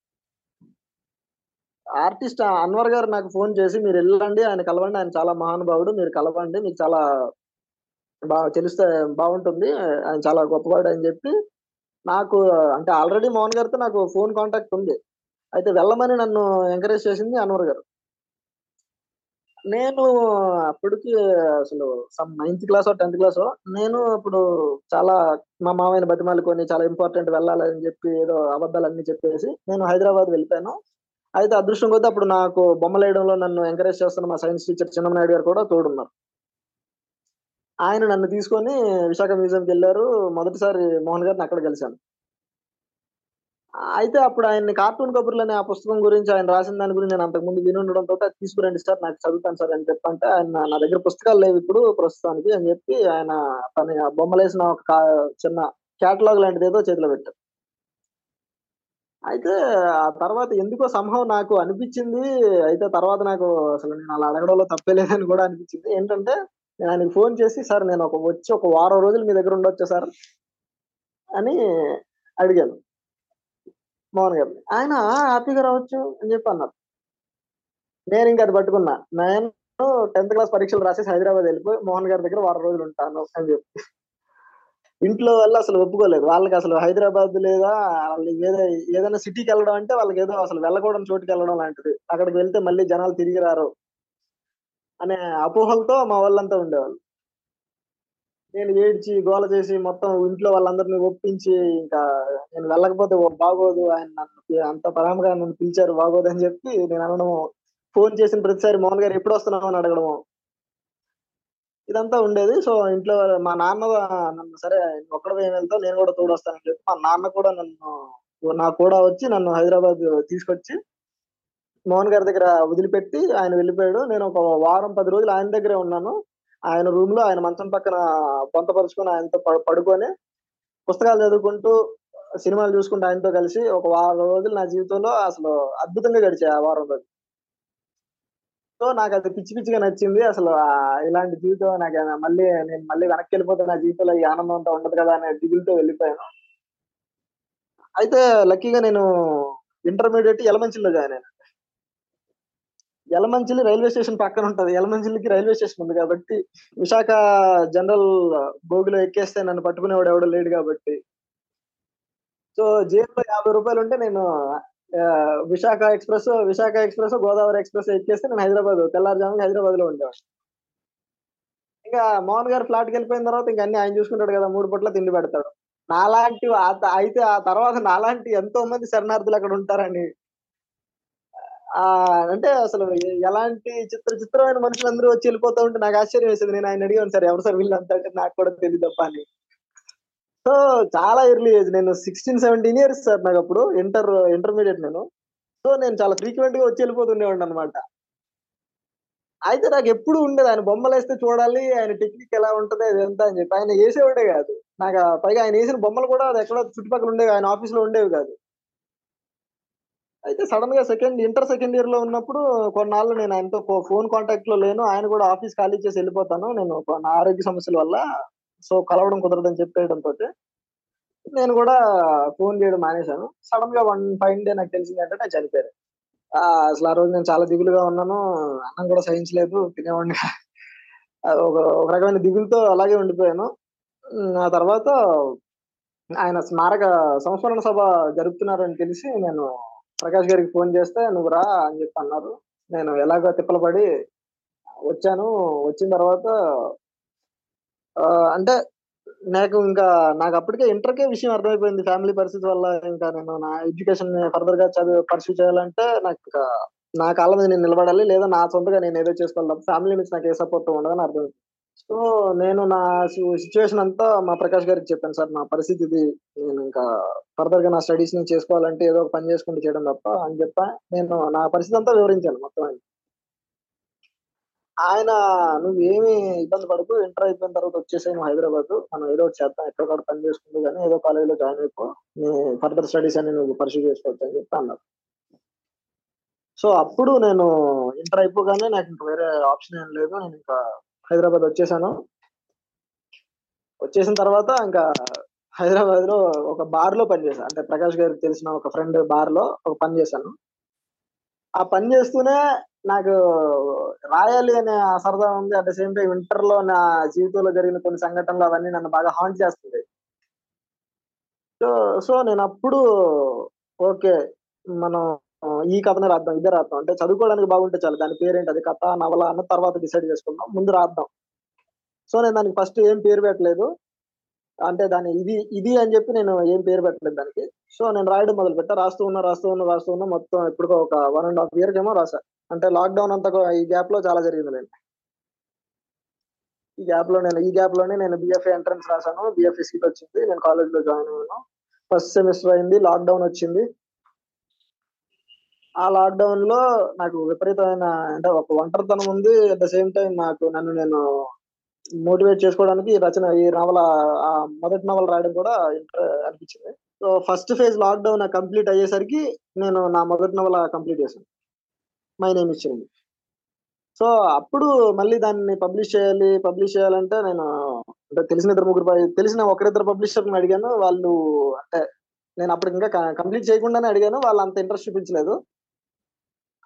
ఆర్టిస్ట్ అన్వర్ గారు నాకు ఫోన్ చేసి మీరు వెళ్ళండి ఆయన కలవండి ఆయన చాలా మహానుభావుడు మీరు కలవండి మీకు చాలా బాగా తెలిస్తే బాగుంటుంది ఆయన చాలా గొప్పవాడు అని చెప్పి నాకు అంటే ఆల్రెడీ మోహన్ గారితో నాకు ఫోన్ కాంటాక్ట్ ఉంది. అయితే వెళ్ళమని నన్ను ఎంకరేజ్ చేసింది అన్వర్ గారు. నేను అప్పటికి అసలు some ninth class tenth class నేను ఇప్పుడు చాలా మా మామయ్యని బతిమాలుకొని చాలా ఇంపార్టెంట్ వెళ్ళాలని చెప్పి ఏదో అబద్ధాలన్నీ చెప్పేసి నేను హైదరాబాద్ వెళ్ళిపోయాను. అయితే అదృష్టం కొద్దీ అప్పుడు నాకు బొమ్మలు వేయడంలో నన్ను ఎంకరేజ్ చేస్తున్న మా సైన్స్ టీచర్ చిన్నమనాయుడు గారు కూడా తోడున్నారు. ఆయన నన్ను తీసుకొని విశాఖ మ్యూజియంకి వెళ్ళారు. మొదటిసారి మోహన్ గారిని అక్కడ కలిశాను. అయితే అప్పుడు ఆయన కార్టూన్ కబుర్లు అనే ఆ పుస్తకం గురించి ఆయన రాసిన దాని గురించి నేను అంతకుముందు విని ఉండడంతో అది తీసుకురండి సార్ నాకు చదువుతాను సార్ అని చెప్పంటే ఆయన నా దగ్గర పుస్తకాలు లేవు ఇప్పుడు ప్రస్తుతానికి అని చెప్పి ఆయన తన బొమ్మలేసిన ఒక చిన్న క్యాటలాగ్ లాంటిది ఏదో చేతిలో పెట్టారు. అయితే ఆ తర్వాత ఎందుకో సంభవం నాకు అనిపించింది. అయితే తర్వాత నాకు అసలు నేను అలా అడగడంలో తప్పేలేదని కూడా అనిపించింది. ఏంటంటే ఆయనకు ఫోన్ చేసి సార్ నేను ఒక వచ్చి ఒక వారం రోజులు మీ దగ్గర ఉండొచ్చు సార్? అని అడిగాను. మోహన్ గారిని ఆయన హ్యాపీగా రావచ్చు అని చెప్పి అన్నారు. నేను ఇంకా అది పట్టుకున్నా. నేను టెన్త్ క్లాస్ పరీక్షలు రాసేసి హైదరాబాద్ వెళ్ళిపోయి మోహన్ గారి దగ్గర వారం రోజులు ఉంటాను అని చెప్పి. ఇంట్లో వాళ్ళు అసలు ఒప్పుకోలేదు. వాళ్ళకి అసలు హైదరాబాద్ లేదా వాళ్ళు ఏదో ఏదైనా సిటీకి వెళ్ళడం అంటే వాళ్ళకి ఏదో అసలు వెళ్ళకూడని చోటుకి వెళ్ళడం లాంటిది. అక్కడికి వెళ్తే మళ్ళీ జనాలు తిరిగి రారు. అనే అపోహలతో మా వాళ్ళంతా ఉండేవాళ్ళు. నేను ఏడ్చి గోల చేసి మొత్తం ఇంట్లో వాళ్ళందరినీ ఒప్పించి ఇంకా నేను వెళ్ళకపోతే బాగోదు ఆయన నన్ను అంత ప్రేమగా నన్ను పిలిచారు బాగోదు అని చెప్పి నేను అనడము ఫోన్ చేసిన ప్రతిసారి మోహన్ గారు ఎప్పుడు వస్తున్నావు అని అడగడము. ఇదంతా ఉండేది. సో ఇంట్లో మా నాన్న నన్ను సరే ఒక్కడ ఏం వెళ్తావు నేను కూడా తోడు వస్తానని చెప్పి మా నాన్న కూడా నన్ను నాకు కూడా వచ్చి నన్ను హైదరాబాద్ తీసుకొచ్చి మోహన్ గారి దగ్గర వదిలిపెట్టి ఆయన వెళ్ళిపోయాడు. నేను ఒక వారం పది రోజులు ఆయన దగ్గరే ఉన్నాను. ఆయన రూమ్లో ఆయన మంచం పక్కన పొంతపరుచుకొని ఆయనతో పడుకొని పుస్తకాలు చదువుకుంటూ సినిమాలు చూసుకుంటూ ఆయనతో కలిసి ఒక వారం రోజులు నా జీవితంలో అసలు అద్భుతంగా గడిచాయి ఆ వారం రోజులు. సో నాకు అది పిచ్చి పిచ్చిగా నచ్చింది. అసలు ఇలాంటి జీవితం నాకు మళ్ళీ నేను మళ్ళీ వెనక్కి వెళ్ళిపోతే నా జీవితంలో ఈ ఆనందం అంతా ఉండదు కదా అనే దిగులతో వెళ్ళిపోయాను. అయితే లక్కీగా నేను ఇంటర్మీడియట్ ఎలమంచిలో జాయిన్ అయినా యలమంచిలి రైల్వే స్టేషన్ పక్కన ఉంటది. యలమంచిలికి రైల్వే స్టేషన్ ఉంది కాబట్టి విశాఖ జనరల్ బోగిలో ఎక్కేస్తే నన్ను పట్టుకునేవాడు ఎవడో లేడు కాబట్టి. సో జేబులో యాభై రూపాయలు ఉంటే నేను Visakha express Visakha express Godavari express ఎక్కేస్తే నేను హైదరాబాద్ తెల్లారుజామున హైదరాబాద్లో ఉండేవాడు ఇంకా మోహన్ గారు ఫ్లాట్కి వెళ్ళిపోయిన తర్వాత ఇంకా అన్ని ఆయన చూసుకుంటాడు కదా మూడు పూట్ల తిండి పెడతాడు. నాలాంటి అయితే ఆ తర్వాత నాలాంటి ఎంతో మంది శరణార్థులు అక్కడ ఉంటారని ఆ అంటే అసలు ఎలాంటి చిత్ర చిత్రమైన మనుషులు అందరూ వచ్చి వెళ్ళిపోతూ ఉంటే నాకు ఆశ్చర్యం వేసింది. నేను ఆయన అడిగాను సార్ ఎవరు సార్ వీళ్ళంతా? అంటే నాకు కూడా తెలియదు తప్ప అని. సో చాలా ఎర్లీ ఏజ్ నేను సిక్స్టీన్ సెవెంటీన్ ఇయర్స్ సార్ నాకు అప్పుడు ఇంటర్ ఇంటర్మీడియట్ నేను. సో నేను చాలా ఫ్రీక్వెంట్గా వచ్చి వెళ్ళిపోతుండేవాడిని అనమాట అయితే నాకు ఎప్పుడు ఉండేది ఆయన బొమ్మలు వేస్తే చూడాలి ఆయన టెక్నిక్ ఎలా ఉంటది అది ఎంత అని చెప్పి. ఆయన వేసేవాడే కాదు. నాకు పైగా ఆయన వేసిన బొమ్మలు కూడా అది ఎక్కడో చుట్టుపక్కల ఉండేవి ఆయన ఆఫీస్లో ఉండేవి కాదు. అయితే సడన్గా సెకండ్ ఇంటర్ సెకండ్ ఇయర్లో ఉన్నప్పుడు కొన్నాళ్ళు నేను ఆయనతో ఫోన్ కాంటాక్ట్లో లేను. ఆయన కూడా ఆఫీస్ ఖాళీ చేసి వెళ్ళిపోతాను. నేను నా ఆరోగ్య సమస్యల వల్ల సో కలవడం కుదరదని చెప్పేయడంతో నేను కూడా ఫోన్ చేయడం మానేశాను. సడన్గా వన్ ఫైవ్ డే నాకు తెలిసింది ఏంటంటే చనిపోయారు. చనిపోయాను అసలు ఆ రోజు నేను చాలా దిగులుగా ఉన్నాను. అన్నం కూడా సహించలేదు. తినేవాడిని ఒక ఒక రకమైన దిగులతో అలాగే ఉండిపోయాను. ఆ తర్వాత ఆయన స్మారక సంస్మరణ సభ జరుపుతున్నారని తెలిసి నేను ప్రకాష్ గారికి ఫోన్ చేస్తే నువ్వు రా అని చెప్పి అన్నారు. నేను ఎలాగో తిప్పలు పడి వచ్చాను. వచ్చిన తర్వాత ఆ, అంటే నాకు ఇంకా నాకు అప్పటికే ఇంటర్కే విషయం అర్థమైపోయింది. ఫ్యామిలీ పరిస్థితి వల్ల ఇంకా నేను నా ఎడ్యుకేషన్ ఫర్దర్గా చదువు పర్సూ చేయాలంటే నాకు ఇంకా నా కాలం మీద నేను నిలబడాలి. లేదా నా సొంతగా నేను ఏదో చేసుకోవాలి. ఫ్యామిలీ నుంచి నాకు ఏ సపోర్ట్ ఉండదని అర్థం సో నేను నా సిచ్యువేషన్ అంతా మా ప్రకాష్ గారికి చెప్పాను సార్. నా పరిస్థితి ఇది నేను ఇంకా ఫర్దర్గా నా స్టడీస్ని చేసుకోవాలంటే ఏదో ఒక పని చేసుకుంటూ చేయడం తప్ప అని చెప్పా. నేను నా పరిస్థితి అంతా వివరించాను మొత్తం ఆయన ఆయన నువ్వు ఏమి ఇబ్బంది పడకు. ఇంటర్ అయిపోయిన తర్వాత వచ్చేసాయి నువ్వు హైదరాబాద్. మనం ఏదో ఒకటి చేద్దాం. ఎక్కడో ఒకటి పని చేసుకుంటూ కానీ ఏదో కాలేజీలో జాయిన్ అయిపో. నీ ఫర్దర్ స్టడీస్ అని నువ్వు పర్సూ చేసుకోవచ్చు అని చెప్పి అన్నారు. సో అప్పుడు నేను ఇంటర్ అయిపోగానే నాకు ఇంకా వేరే ఆప్షన్ ఏం లేదు. నేను ఇంకా హైదరాబాద్ వచ్చేసాను. వచ్చేసిన తర్వాత ఇంకా హైదరాబాద్లో ఒక బార్లో పనిచేశాను అంటే ప్రకాష్ గారికి తెలిసిన ఒక ఫ్రెండ్ బార్లో ఒక పని చేశాను. ఆ పని చేస్తూనే నాకు రాయాలి అనే ఆ సరదా ఉంది. అట్ ద సేమ్ టైం ఇంటర్లో నా జీవితంలో జరిగిన కొన్ని సంఘటనలు అవన్నీ నన్ను బాగా హాంట్ చేస్తుంది సో సో నేను అప్పుడు ఓకే మనం ఈ కథను రాద్దాం ఇదే రాద్దాం. అంటే చదువుకోవడానికి బాగుంటే చాలు. దాని పేరేంటి? అది కథ నవల అన్న తర్వాత డిసైడ్ చేసుకుందాం. ముందు రాద్దాం. సో నేను దానికి ఫస్ట్ ఏం పేరు పెట్టలేదు. అంటే దాని ఇది ఇది అని చెప్పి నేను ఏం పేరు పెట్టలేదు దానికి. సో నేను రాయడం మొదలు పెట్టా. రాస్తూ ఉన్నా రాస్తూ ఉన్నా రాస్తూ ఉన్నా మొత్తం ఎప్పుడుకో ఒక వన్ అండ్ హాఫ్ ఇయర్ ఏమో రాసా అంటే లాక్డౌన్ అంతా ఈ గ్యాప్లో చాలా జరిగింది నేను. ఈ గ్యాప్లో నేను ఈ గ్యాప్లోనే నేను బిఎఫ్ఏ ఎంట్రన్స్ రాశాను. బిఎఫ్ఏ సీట్ వచ్చింది. నేను కాలేజ్లో జాయిన్ అయ్యాను. ఫస్ట్ సెమిస్టర్ అయింది లాక్డౌన్ వచ్చింది. ఆ లాక్డౌన్లో నాకు విపరీతమైన అంటే ఒక ఒంటరితనం ఉంది. అట్ ద సేమ్ టైం నాకు నన్ను నేను మోటివేట్ చేసుకోవడానికి రచన ఈ నవల ఆ మొదటి నవల రాయడం కూడా అనిపించింది. So first phase lockdown complete అయ్యేసరికి నేను నా మొదటి నవల కంప్లీట్ చేశాను. మై నేమ్ ఇచ్చింది సో అప్పుడు మళ్ళీ దాన్ని పబ్లిష్ చేయాలి పబ్లిష్ చేయాలంటే నేను అంటే తెలిసిన ఇద్దరు ముగ్గురు తెలిసిన ఒకరిద్దరు పబ్లిషర్ని అడిగాను. వాళ్ళు అంటే నేను అప్పుడు ఇంకా కంప్లీట్ చేయకుండానే అడిగాను. వాళ్ళు అంత ఇంట్రెస్ట్ చూపించలేదు.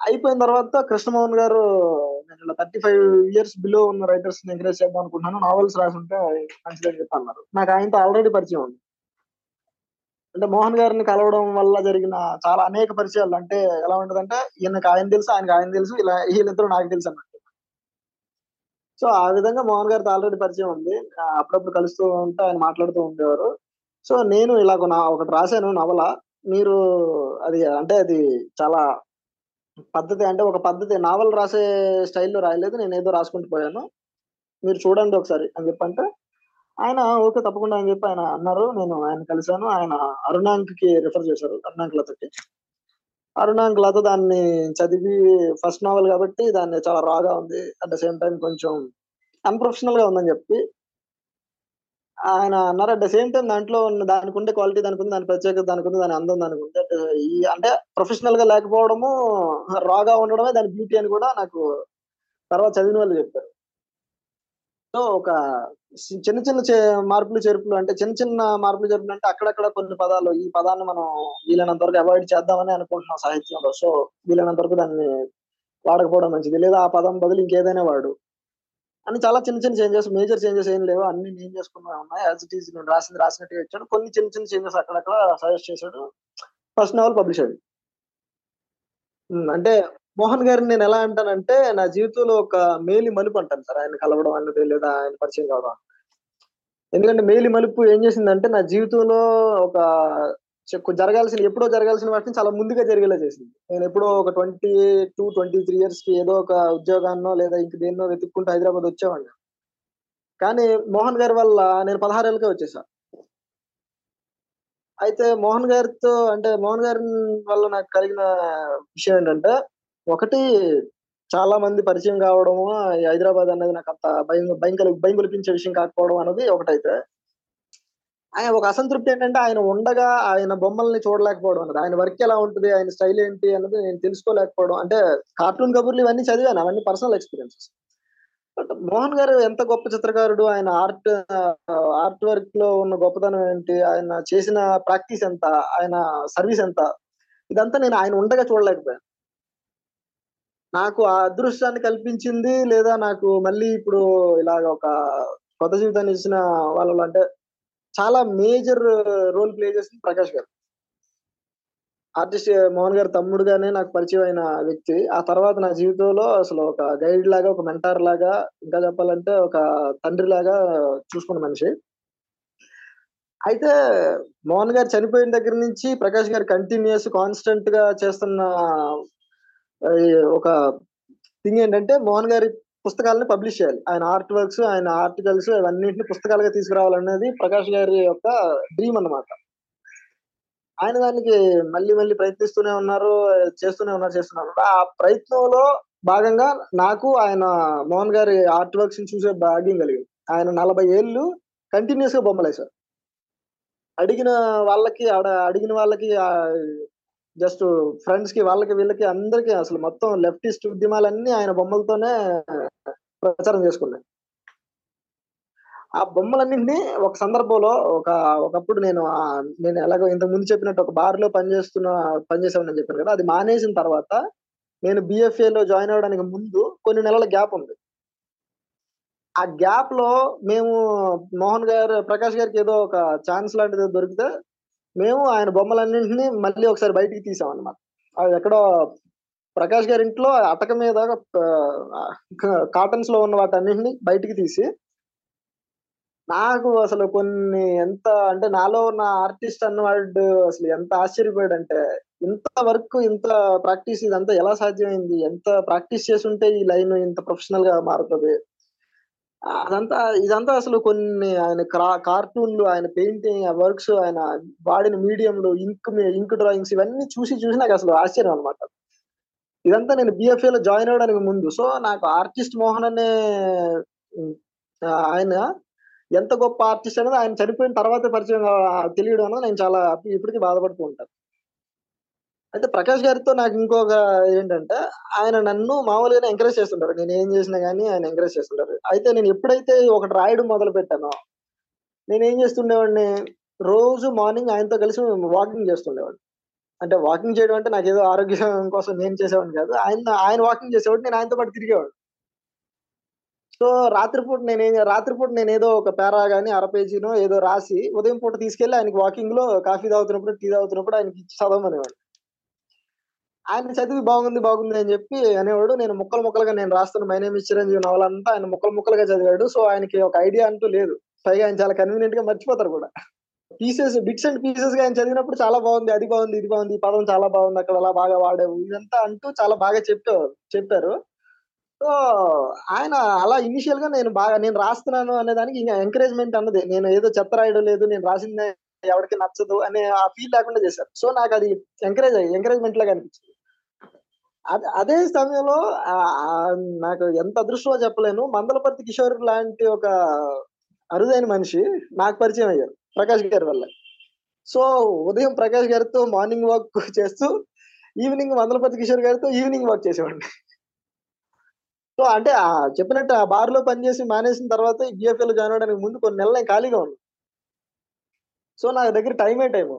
అయిపోయిన తర్వాత కృష్ణమోహన్ గారు నేను ఇలా థర్టీ ఫైవ్ ఇయర్స్ బిలో ఉన్న రైటర్స్ ఎంకరేజ్ చేద్దాం అనుకుంటున్నాను. నావెల్స్ రాసుంటే మంచిదని చెప్పి అన్నారు. నాకు ఆయనతో ఆల్రెడీ పరిచయం ఉంది. అంటే మోహన్ గారిని కలవడం వల్ల జరిగిన చాలా అనేక పరిచయాలు. అంటే ఎలా ఉంటదంటే ఈయనకి ఆయన తెలుసు ఆయనకి ఆయన తెలుసు ఇలా వీళ్ళిద్దరు నాకు తెలుసు అన్నట్టు. సో ఆ విధంగా మోహన్ గారితో ఆల్రెడీ పరిచయం ఉంది. అప్పుడప్పుడు కలుస్తూ ఉంటే ఆయన మాట్లాడుతూ ఉండేవారు. సో నేను ఇలా నా ఒకటి రాశాను నవల. మీరు అది అంటే అది చాలా పద్ధతి అంటే ఒక పద్ధతి నావల్ రాసే స్టైల్లో రాయలేదు నేను ఏదో రాసుకుంటూ పోయాను. మీరు చూడండి ఒకసారి అని చెప్పంటే ఆయన ఓకే తప్పకుండా అని చెప్పి ఆయన అన్నారు. నేను ఆయన కలిశాను. ఆయన అరుణాంక్కి రిఫర్ చేశారు అరుణాంక్ లతకి. అరుణాంక్ లత దాన్ని చదివి ఫస్ట్ నావల్ కాబట్టి దాన్ని చాలా రాగా ఉంది. అట్ ద సేమ్ టైం కొంచెం అన్ప్రొఫెషనల్గా ఉందని చెప్పి ఆయన అన్నారు అట్ ద సేమ్ టైం దాంట్లో ఉన్న దానికి ఉండే క్వాలిటీ దానికి ఉంది దాని ప్రత్యేకత దానికి ఉంది దాని అందం దానికి ఉంది. అంటే ఈ అంటే ప్రొఫెషనల్గా లేకపోవడము రాగా ఉండడమే దాని బ్యూటీ అని కూడా నాకు తర్వాత చదివిన వాళ్ళు చెప్పారు. సో ఒక చిన్న చిన్న చే- మార్పులు చేర్పులు అంటే చిన్న చిన్న మార్పులు చేర్పులు అంటే అక్కడక్కడ కొన్ని పదాలు ఈ పదాన్ని మనం వీలైనంత వరకు అవాయిడ్ చేద్దామని అనుకుంటున్నాం సాహిత్యంలో. సో వీలైనంత వరకు దాన్ని వాడకపోవడం మంచిది. లేదా ఆ పదం బదులు ఇంకేదైనా వాడు. అని చాలా చిన్న చిన్న చేంజెస్ మేజర్ చేంజెస్ ఏం లేవు. అన్ని నేను చేసుకున్నా ఉన్నాయి. యాజ్ ఇట్ ఈస్ నేను రాసింది రాసినట్టుగా ఇచ్చాడు. కొన్ని చిన్న చిన్న చేంజెస్ అక్కడక్కడ సజెస్ట్ చేశాడు. ఫస్ట్ నవల్ పబ్లిష్ అయ్యింది. అంటే మోహన్ గారిని నేను ఎలా అంటానంటే నా జీవితంలో ఒక మేలి మలుపు అంటాను సార్. ఆయన కలవడం అన్నది లేదా ఆయన పరిచయం కావడం ఎందుకంటే మేలి మలుపు ఏం చేసిందంటే నా జీవితంలో ఒక జరగాల్సిన ఎప్పుడో జరగాల్సిన వాటిని చాలా ముందుగా జరిగేలా చేసింది. నేను ఎప్పుడో ఒక ట్వంటీ టూ ట్వంటీ త్రీ ఇయర్స్కి ఏదో ఒక ఉద్యోగాన్నో లేదా ఇంక దేన్నో వెతుక్కుంటూ హైదరాబాద్ వచ్చేవాడిని. కానీ మోహన్ గారి వల్ల నేను పదహారేళ్ళకే వచ్చేసా. అయితే మోహన్ గారితో అంటే మోహన్ గారి వల్ల నాకు కలిగిన విషయం ఏంటంటే ఒకటి చాలా మంది పరిచయం కావడము హైదరాబాద్ అనేది నాకు అంత భయం భయం భయం కల్పించే విషయం కాకపోవడం అనేది ఒకటైతే ఆయన ఒక అసంతృప్తి ఏంటంటే ఆయన ఉండగా ఆయన బొమ్మల్ని చూడలేకపోవడం అన్నది. ఆయన వర్క్ ఎలా ఉంటుంది? ఆయన స్టైల్ ఏంటి? అన్నది నేను తెలుసుకోలేకపోవడం. అంటే కార్టూన్ కబుర్లు ఇవన్నీ చదివాను. అవన్నీ పర్సనల్ ఎక్స్పీరియన్సెస్. బట్ మోహన్ గారు ఎంత గొప్ప చిత్రకారుడు ఆయన ఆర్ట్ ఆర్ట్ వర్క్లో ఉన్న గొప్పతనం ఏంటి? ఆయన చేసిన ప్రాక్టీస్ ఎంత? ఆయన సర్వీస్ ఎంత? ఇదంతా నేను ఆయన ఉండగా చూడలేకపోయాను. నాకు ఆ అదృష్టాన్ని కల్పించింది లేదా నాకు మళ్ళీ ఇప్పుడు ఇలాగ ఒక కొత్త జీవితాన్ని ఇచ్చిన వాళ్ళు అంటే చాలా మేజర్ రోల్ ప్లే చేసింది ప్రకాష్ గారు. ఆర్టిస్ట్ మోహన్ గారు తమ్ముడుగానే నాకు పరిచయం అయిన వ్యక్తి. ఆ తర్వాత నా జీవితంలో అసలు ఒక గైడ్ లాగా ఒక మెంటార్ లాగా ఇంకా చెప్పాలంటే ఒక తండ్రి లాగా చూసుకున్న మనిషి. అయితే మోహన్ గారు చనిపోయిన దగ్గర నుంచి ప్రకాష్ గారు కంటిన్యూస్ కాన్స్టెంట్గా చేస్తున్న ఒక థింగ్ ఏంటంటే మోహన్ గారి పుస్తకాలను పబ్లిష్ చేయాలి. ఆయన ఆర్ట్ వర్క్స్ ఆయన ఆర్టికల్స్ అవన్నింటిని పుస్తకాలుగా తీసుకురావాలనేది ప్రకాష్ గారి యొక్క డ్రీమ్ అన్నమాట. ఆయన దానికి మళ్ళీ మళ్ళీ ప్రయత్నిస్తూనే ఉన్నారు చేస్తూనే ఉన్నారు చేస్తున్నారు. ఆ ప్రయత్నంలో భాగంగా నాకు ఆయన మోహన్ గారి ఆర్ట్ వర్క్స్ చూసే భాగ్యం కలిగింది. ఆయన నలభై ఏళ్ళు కంటిన్యూస్గా బొమ్మలు వేశారు అడిగిన వాళ్ళకి ఆడ అడిగిన వాళ్ళకి జస్ట్ ఫ్రెండ్స్కి వాళ్ళకి వీళ్ళకి అందరికి అసలు మొత్తం లెఫ్టిస్ట్ ఉద్యమాలన్నీ ఆయన బొమ్మలతోనే ప్రచారం చేసుకున్నాయి. ఆ బొమ్మలన్నింటినీ ఒక సందర్భంలో ఒక ఒకప్పుడు నేను నేను ఎలాగో ఇంతకు ముందు చెప్పినట్టు ఒక బార్లో పనిచేస్తున్న పనిచేసామని చెప్పాను కదా అది మానేసిన తర్వాత నేను బిఎఫ్ఏ లో జాయిన్ అవ్వడానికి ముందు కొన్ని నెలల గ్యాప్ ఉంది. ఆ గ్యాప్లో మేము మోహన్ గారు ప్రకాష్ గారికి ఏదో ఒక ఛాన్స్ లాంటిది దొరికితే మేము ఆయన బొమ్మలన్నింటినీ మళ్ళీ ఒకసారి బయటికి తీసాం అనమాట అది ఎక్కడో ప్రకాష్ గారి ఇంట్లో అటక మీద కాటన్స్లో ఉన్న వాటన్నింటినీ బయటికి తీసి నాకు అసలు కొన్ని ఎంత అంటే నాలో ఉన్న ఆర్టిస్ట్ అన్నవాడు అసలు ఎంత ఆశ్చర్యపోయాడు అంటే ఇంత వర్క్ ఇంత ప్రాక్టీస్ ఇదంతా ఎలా సాధ్యమైంది? ఎంత ప్రాక్టీస్ చేస్తుంటే ఈ లైన్ ఇంత ప్రొఫెషనల్గా మారుతుంది? అదంతా ఇదంతా అసలు కొన్ని ఆయన కార్టూన్లు ఆయన పెయింటింగ్ వర్క్స్ ఆయన వాడిన మీడియంలు ఇంక్ ఇంక్ డ్రాయింగ్స్ ఇవన్నీ చూసి చూసి నాకు అసలు ఆశ్చర్యం అనమాట ఇదంతా నేను బిఎఫ్ఏ లో జాయిన్ అవ్వడానికి ముందు. సో నాకు ఆర్టిస్ట్ మోహన్ అనే ఆయన ఎంత గొప్ప ఆర్టిస్ట్ అనేది ఆయన చనిపోయిన తర్వాత పరిచయం తెలియడం అనేది నేను చాలా ఇప్పటికీ బాధపడుతూ ఉంటాను. అయితే ప్రకాష్ గారితో నాకు ఇంకొక ఏంటంటే ఆయన నన్ను మామూలుగానే ఎంకరేజ్ చేస్తుంటారు. నేను ఏం చేసినా కానీ ఆయన ఎంకరేజ్ చేస్తుంటారు. అయితే నేను ఎప్పుడైతే ఒకటి రాయడం మొదలు పెట్టానో నేను ఏం చేస్తుండేవాడిని? రోజు మార్నింగ్ ఆయనతో కలిసి వాకింగ్ చేస్తుండేవాడిని. అంటే వాకింగ్ చేయడం అంటే నాకు ఏదో ఆరోగ్యం కోసం నేను చేసేవాడిని కాదు. ఆయన ఆయన వాకింగ్ చేసేవాడు నేను ఆయనతో పాటు తిరిగేవాడు సో రాత్రిపూట నేను రాత్రిపూట నేను ఏదో ఒక పేరా కానీ అర పేజీనో ఏదో రాసి ఉదయం పూట తీసుకెళ్ళి ఆయనకి వాకింగ్లో కాఫీ తాగుతున్నప్పుడు టీ తాగుతున్నప్పుడు ఆయనకి చదవమనేవాడు ఆయన చదివి బాగుంది బాగుంది అని చెప్పి అనేవాడు. నేను ముక్కలు ముక్కలుగా నేను రాస్తున్న మై నేమ్ చిరంజీవి నవల అంతా ఆయన ముక్కలు ముక్కలుగా చదివాడు. సో ఆయనకి ఒక ఐడియా అంటూ లేదు. పైగా ఆయన చాలా కన్వీనియంట్గా మర్చిపోతారు కూడా. పీసెస్ బిట్స్ అండ్ పీసెస్గా ఆయన చదివినప్పుడు చాలా బాగుంది అది బాగుంది ఇది బాగుంది ఈ పదం చాలా బాగుంది అక్కడ అలా బాగా వాడావు. ఇదంతా అంటూ చాలా బాగా చెప్పారు చెప్పారు. సో ఆయన అలా ఇనిషియల్గా నేను బాగా నేను రాస్తున్నాను అనే దానికి ఇంకా ఎంకరేజ్మెంట్ అన్నది. నేను ఏదో చెత్త రాయడం లేదు నేను రాసింది ఎవరికి నచ్చదు అనే ఆ ఫీల్ లేకుండా చేశారు. సో నాకు అది ఎంకరేజ్ ఎంకరేజ్మెంట్ లాగా అనిపించింది. అదే అదే సమయంలో ఆ, నాకు ఎంత అదృష్టమో చెప్పలేను. మందలపర్తి కిషోర్ లాంటి ఒక అరుదైన మనిషి నాకు పరిచయం అయ్యారు ప్రకాష్ గారి వల్ల. సో ఉదయం ప్రకాష్ గారితో మార్నింగ్ వాక్ చేస్తూ ఈవినింగ్ మందలపతి కిషోర్ గారితో ఈవినింగ్ వాక్ చేసేవాడిని. సో అంటే ఆ చెప్పినట్టు ఆ బార్లో పనిచేసి మానేసిన తర్వాత బిఎఫ్ఏ లో జాయిన్ అవడానికి ముందు కొన్ని నెలలు నేను ఖాళీగా ఉన్నాను. సో నా దగ్గర టైమే టైము.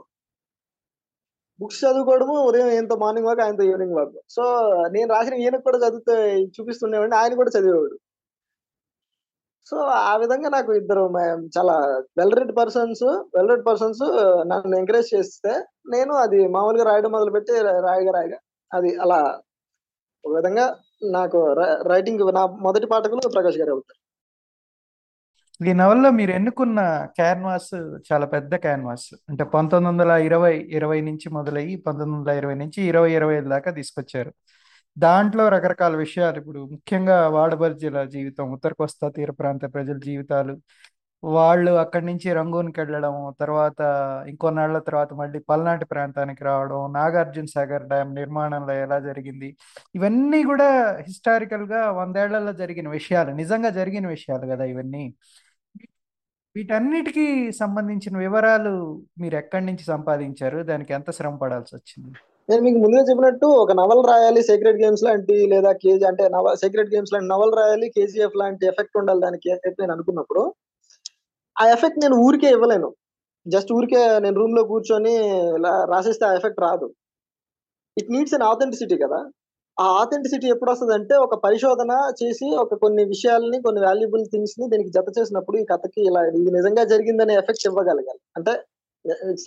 బుక్స్ చదువుకోవడము ఉదయం ఏంతో మార్నింగ్ వాక్ ఆయనతో ఈవినింగ్ వాక్ సో నేను రాసిన ఈయనకు కూడా చదివితే చూపిస్తుండేవాడిని ఆయన కూడా చదివేవాడు. సో ఆ విధంగా నాకు ఇద్దరు చాలా well read persons well read persons నన్ను ఎంకరేజ్ చేస్తే నేను అది మామూలుగా రాయడం మొదలుపెట్టి రాయగా రాయగా అది అలా ఒక విధంగా నాకు రైటింగ్ నా మొదటి పాఠకులు ప్రకాష్ గారు అవుతారు. ఈ నవల్లో మీరు ఎన్నుకున్న క్యాన్వాస్ చాలా పెద్ద క్యాన్వాస్? అంటే పంతొమ్మిది వందల ఇరవై ఇరవై నుంచి మొదలయ్యి పంతొమ్మిది వందల ఇరవై నుంచి ఇరవై ఇరవై ఐదు దాకా తీసుకొచ్చారు. దాంట్లో రకరకాల విషయాలు ఇప్పుడు ముఖ్యంగా వాడబర్జీల జీవితం ఉత్తర కోస్తా తీర ప్రాంత ప్రజల జీవితాలు వాళ్ళు అక్కడి నుంచి రంగూన్కి వెళ్ళడం తర్వాత ఇంకొన్నాళ్ళ తర్వాత మళ్ళీ పల్నాటి ప్రాంతానికి రావడం నాగార్జున సాగర్ డ్యామ్ నిర్మాణంలో ఎలా జరిగింది? ఇవన్నీ కూడా హిస్టారికల్గా వందేళ్ళలో జరిగిన విషయాలు నిజంగా జరిగిన విషయాలు కదా ఇవన్నీ. వీటన్నిటికీ సంబంధించిన వివరాలు మీరు ఎక్కడి నుంచి సంపాదించారు? దానికి ఎంత శ్రమ పడాల్సి వచ్చింది? నేను మీకు ముందుగా చెప్పినట్టు ఒక నవల్ రాయాలి సీక్రెట్ గేమ్స్ లాంటి లేదా కేజీ అంటే నవ సీక్రెట్ గేమ్స్ లాంటి నవల్ రాయాలి కేజీఎఫ్ లాంటి ఎఫెక్ట్ ఉండాలి దానికి అయితే నేను అనుకున్నప్పుడు ఆ ఎఫెక్ట్ నేను ఊరికే ఇవ్వలేను. జస్ట్ ఊరికే నేను రూమ్లో కూర్చొని ఇలా రాసేస్తే ఆ ఎఫెక్ట్ రాదు. ఇట్ నీడ్స్ అన్ ఆథెంటిసిటీ కదా. ఆ ఆథెంటిసిటీ ఎప్పుడు వస్తుంది అంటే ఒక పరిశోధన చేసి ఒక కొన్ని విషయాల్ని కొన్ని వాల్యుబుల్ థింగ్స్ని దీనికి జత చేసినప్పుడు ఈ కథకి ఇలా ఇది నిజంగా జరిగిందనే ఎఫెక్ట్ ఇవ్వగలగాలి. అంటే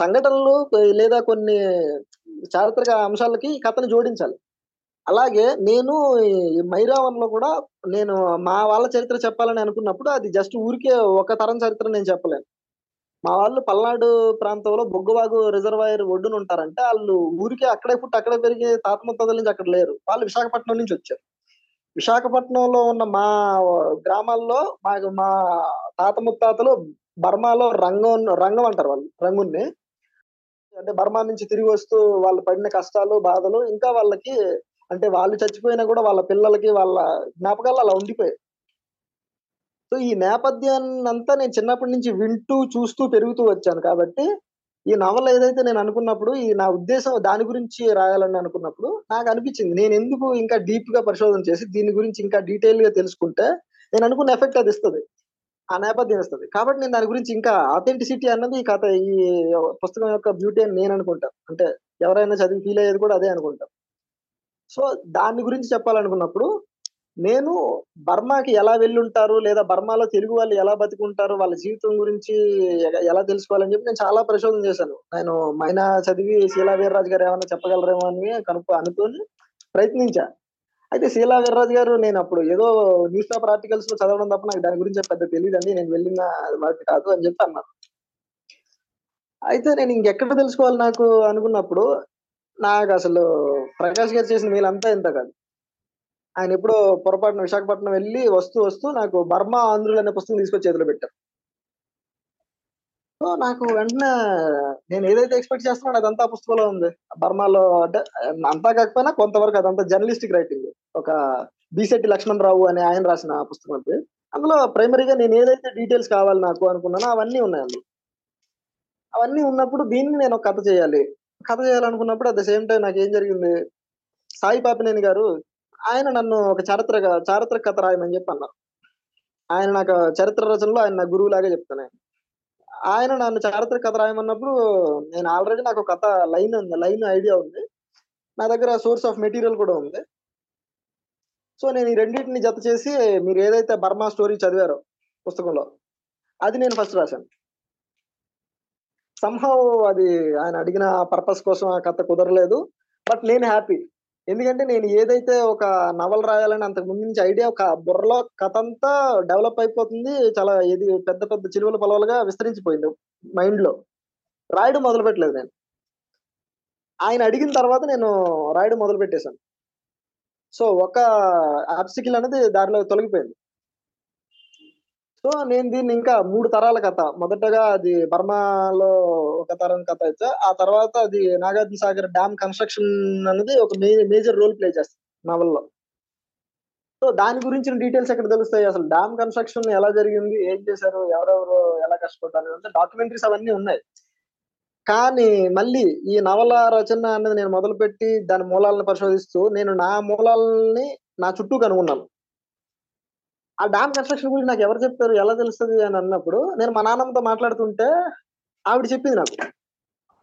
సంఘటనలు లేదా కొన్ని చారిత్రక అంశాలకి ఈ కథను జోడించాలి. అలాగే నేను మైరావన్లో కూడా నేను మా వాళ్ళ చరిత్ర చెప్పాలని అనుకున్నప్పుడు అది జస్ట్ ఊరికే ఒక తరం చరిత్ర నేను చెప్పలేను. మా వాళ్ళు పల్నాడు ప్రాంతంలో బొగ్గవాగు రిజర్వాయర్ ఒడ్డున ఉంటారంటే వాళ్ళు ఊరికే అక్కడే పుట్టి అక్కడే పెరిగే తాత ముత్తాతల నుంచి అక్కడ లేరు. వాళ్ళు విశాఖపట్నం నుంచి వచ్చారు. విశాఖపట్నంలో ఉన్న మా గ్రామాల్లో మా మా తాత ముత్తాతలు బర్మాలో రంగం రంగం అంటారు వాళ్ళు రంగుని అంటే బర్మా నుంచి తిరిగి వస్తూ వాళ్ళు పడిన కష్టాలు బాధలు ఇంకా వాళ్ళకి అంటే వాళ్ళు చచ్చిపోయినా కూడా వాళ్ళ పిల్లలకి వాళ్ళ జ్ఞాపకాలు అలా ఉండిపోయాయి. సో ఈ నేపథ్యాన్ని అంతా నేను చిన్నప్పటి నుంచి వింటూ చూస్తూ పెరుగుతూ వచ్చాను. కాబట్టి ఈ నవల ఏదైతే నేను అనుకున్నప్పుడు ఈ నా ఉద్దేశం దాని గురించి రాయాలని అనుకున్నప్పుడు నాకు అనిపించింది. నేను ఎందుకు ఇంకా డీప్గా పరిశోధన చేసి దీని గురించి ఇంకా డీటెయిల్గా తెలుసుకుంటే నేను అనుకున్న ఎఫెక్ట్ అది ఇస్తుంది. ఆ నేపథ్యం ఇస్తుంది. కాబట్టి నేను దాని గురించి ఇంకా ఆథెంటిసిటీ అన్నది ఈ కథ ఈ పుస్తకం యొక్క బ్యూటీ అని నేను అనుకుంటాను అంటే ఎవరైనా చదివి ఫీల్ అయ్యేది కూడా అదే అనుకుంటాం. సో దాని గురించి చెప్పాలనుకున్నప్పుడు నేను బర్మాకి ఎలా వెళ్ళుంటారు లేదా బర్మాలో తెలుగు వాళ్ళు ఎలా బతుకుంటారు వాళ్ళ జీవితం గురించి ఎలా తెలుసుకోవాలని చెప్పి నేను చాలా పరిశోధన చేశాను. నేను మైనా చదివి శీలా వీర్రాజు గారు ఏమైనా చెప్పగలరేమో అని కనుక్కో అనుకుని ప్రయత్నించా. అయితే శీలా వీర్రాజు గారు నేను అప్పుడు ఏదో న్యూస్ పేపర్ ఆర్టికల్స్లో చదవడం తప్ప నాకు దాని గురించి పెద్ద తెలియదండి నేను వెళ్ళిన వాటి కాదు అని చెప్పి అన్నారు. అయితే నేను ఇంకెక్కడ తెలుసుకోవాలి నాకు అనుకున్నప్పుడు నాకు అసలు ప్రకాష్ గారు చేసిన వీళ్ళంతా ఇంత కాదు. ఆయన ఎప్పుడో పొరపాటున విశాఖపట్నం వెళ్ళి వస్తూ వస్తూ నాకు బర్మా ఆంధ్రులు అనే పుస్తకం తీసుకొచ్చి చేతిలో పెట్టారు. సో నాకు వెంటనే నేను ఏదైతే ఎక్స్పెక్ట్ చేస్తున్నాను అదంతా ఆ పుస్తకంలో ఉంది. బర్మాలో అంటే అంతా కాకపోయినా కొంతవరకు అదంతా జర్నలిస్టిక్ రైటింగ్ ఒక బిశెట్టి లక్ష్మణ్ రావు అని ఆయన రాసిన పుస్తకం అది. అందులో ప్రైమరీగా నేను ఏదైతే డీటెయిల్స్ కావాలి నాకు అనుకున్నానో అవన్నీ ఉన్నాయి అందులో. అవన్నీ ఉన్నప్పుడు దీన్ని నేను ఒక కథ చేయాలి. కథ చేయాలనుకున్నప్పుడు అట్ ద సేమ్ టైం నాకు ఏం జరిగింది? సాయి పాపినేని గారు ఆయన నన్ను ఒక చారిత్రక చారిత్రక కథ రాయమని చెప్పి అన్నారు ఆయన నాకు చరిత్ర రచనలో ఆయన నా గురువు లాగా చెప్తాను ఆయన. ఆయన నన్ను చారిత్రక కథ రాయమన్నప్పుడు నేను ఆల్రెడీ నాకు ఒక కథ లైన్ ఉంది లైన్ ఐడియా ఉంది. నా దగ్గర సోర్స్ ఆఫ్ మెటీరియల్ కూడా ఉంది. సో నేను ఈ రెండింటిని జత చేసి మీరు ఏదైతే బర్మా స్టోరీ చదివారో పుస్తకంలో అది నేను ఫస్ట్ రాశాను. సంహవ్ అది ఆయన అడిగిన పర్పస్ కోసం ఆ కథ కుదరలేదు బట్ నేను హ్యాపీ ఎందుకంటే నేను ఏదైతే ఒక నవల రాయాలని అంతకు ముందు నుంచి ఐడియా ఒక బుర్రలో కథ అంతా డెవలప్ అయిపోతుంది చాలా ఇది పెద్ద పెద్ద చిలువల పొలవలుగా విస్తరించిపోయింది మైండ్లో. రాయడం మొదలు పెట్టలేదు నేను. ఆయన అడిగిన తర్వాత నేను రాయడం మొదలు పెట్టేశాను. సో ఒక ఆబ్స్టికల్ అనేది దారిలో తొలగిపోయింది. సో నేను దీన్ని ఇంకా మూడు తరాల కథ. మొదటగా అది బర్మాలో ఒక తరం కథ అయితే ఆ తర్వాత అది నాగార్జున సాగర్ డ్యామ్ కన్స్ట్రక్షన్ అనేది ఒక మేజర్ రోల్ ప్లే చేస్తుంది నవల్లో. సో దాని గురించిన డీటెయిల్స్ ఎక్కడ తెలుస్తాయి? అసలు డ్యామ్ కన్స్ట్రక్షన్ ఎలా జరిగింది? ఏం చేశారు? ఎవరెవరు? ఎలా కష్టపడ్డారు? అంటే డాక్యుమెంటరీస్ అవన్నీ ఉన్నాయి. కానీ మళ్ళీ ఈ నవల రచన అనేది నేను మొదలుపెట్టి దాని మూలాలను పరిశోధిస్తూ నేను నా మూలాలని నా చుట్టూ కనుగొన్నాను. ఆ డామ్ కన్స్ట్రక్షన్ గురించి నాకు ఎవరు చెప్పారు ఎలా తెలుస్తుంది అని అన్నప్పుడు నేను మా నాన్నమ్మతో మాట్లాడుతుంటే ఆవిడ చెప్పింది నాకు.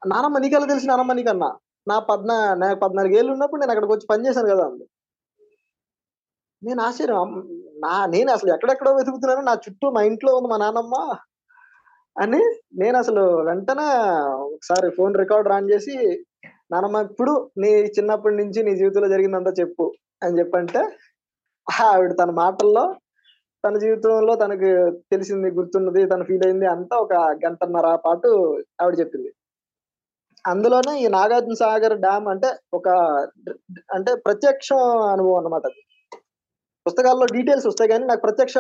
నానమ్మ నీకెలా తెలిసి నానమ్మ నీకన్నా? నా పద్నా నాకు పద్నాలుగు ఏళ్ళు ఉన్నప్పుడు నేను అక్కడికి వచ్చి పని చేశాను కదా అంది. నేను ఆశ్చర్యం. నా నేను అసలు ఎక్కడెక్కడో వెతుకుతున్నాను నా చుట్టూ మా ఇంట్లో ఉంది మా నానమ్మ అని నేను అసలు వెంటనే ఒకసారి ఫోన్ రికార్డ్ రాన్ చేసి నానమ్మ ఇప్పుడు నీ చిన్నప్పటి నుంచి నీ జీవితంలో జరిగిందంతా చెప్పు అని చెప్పంటే ఆవిడ తన మాటల్లో తన జీవితంలో తనకు తెలిసింది గుర్తున్నది తను ఫీల్ అయింది అంతా ఒక గంటన్నర పాటు ఆవిడ చెప్పింది. అందులోనే ఈ నాగార్జున సాగర్ డ్యామ్ అంటే ఒక అంటే ప్రత్యక్ష అనుభవం అన్నమాట అది. పుస్తకాల్లో డీటెయిల్స్ వస్తాయి కానీ నాకు ప్రత్యక్ష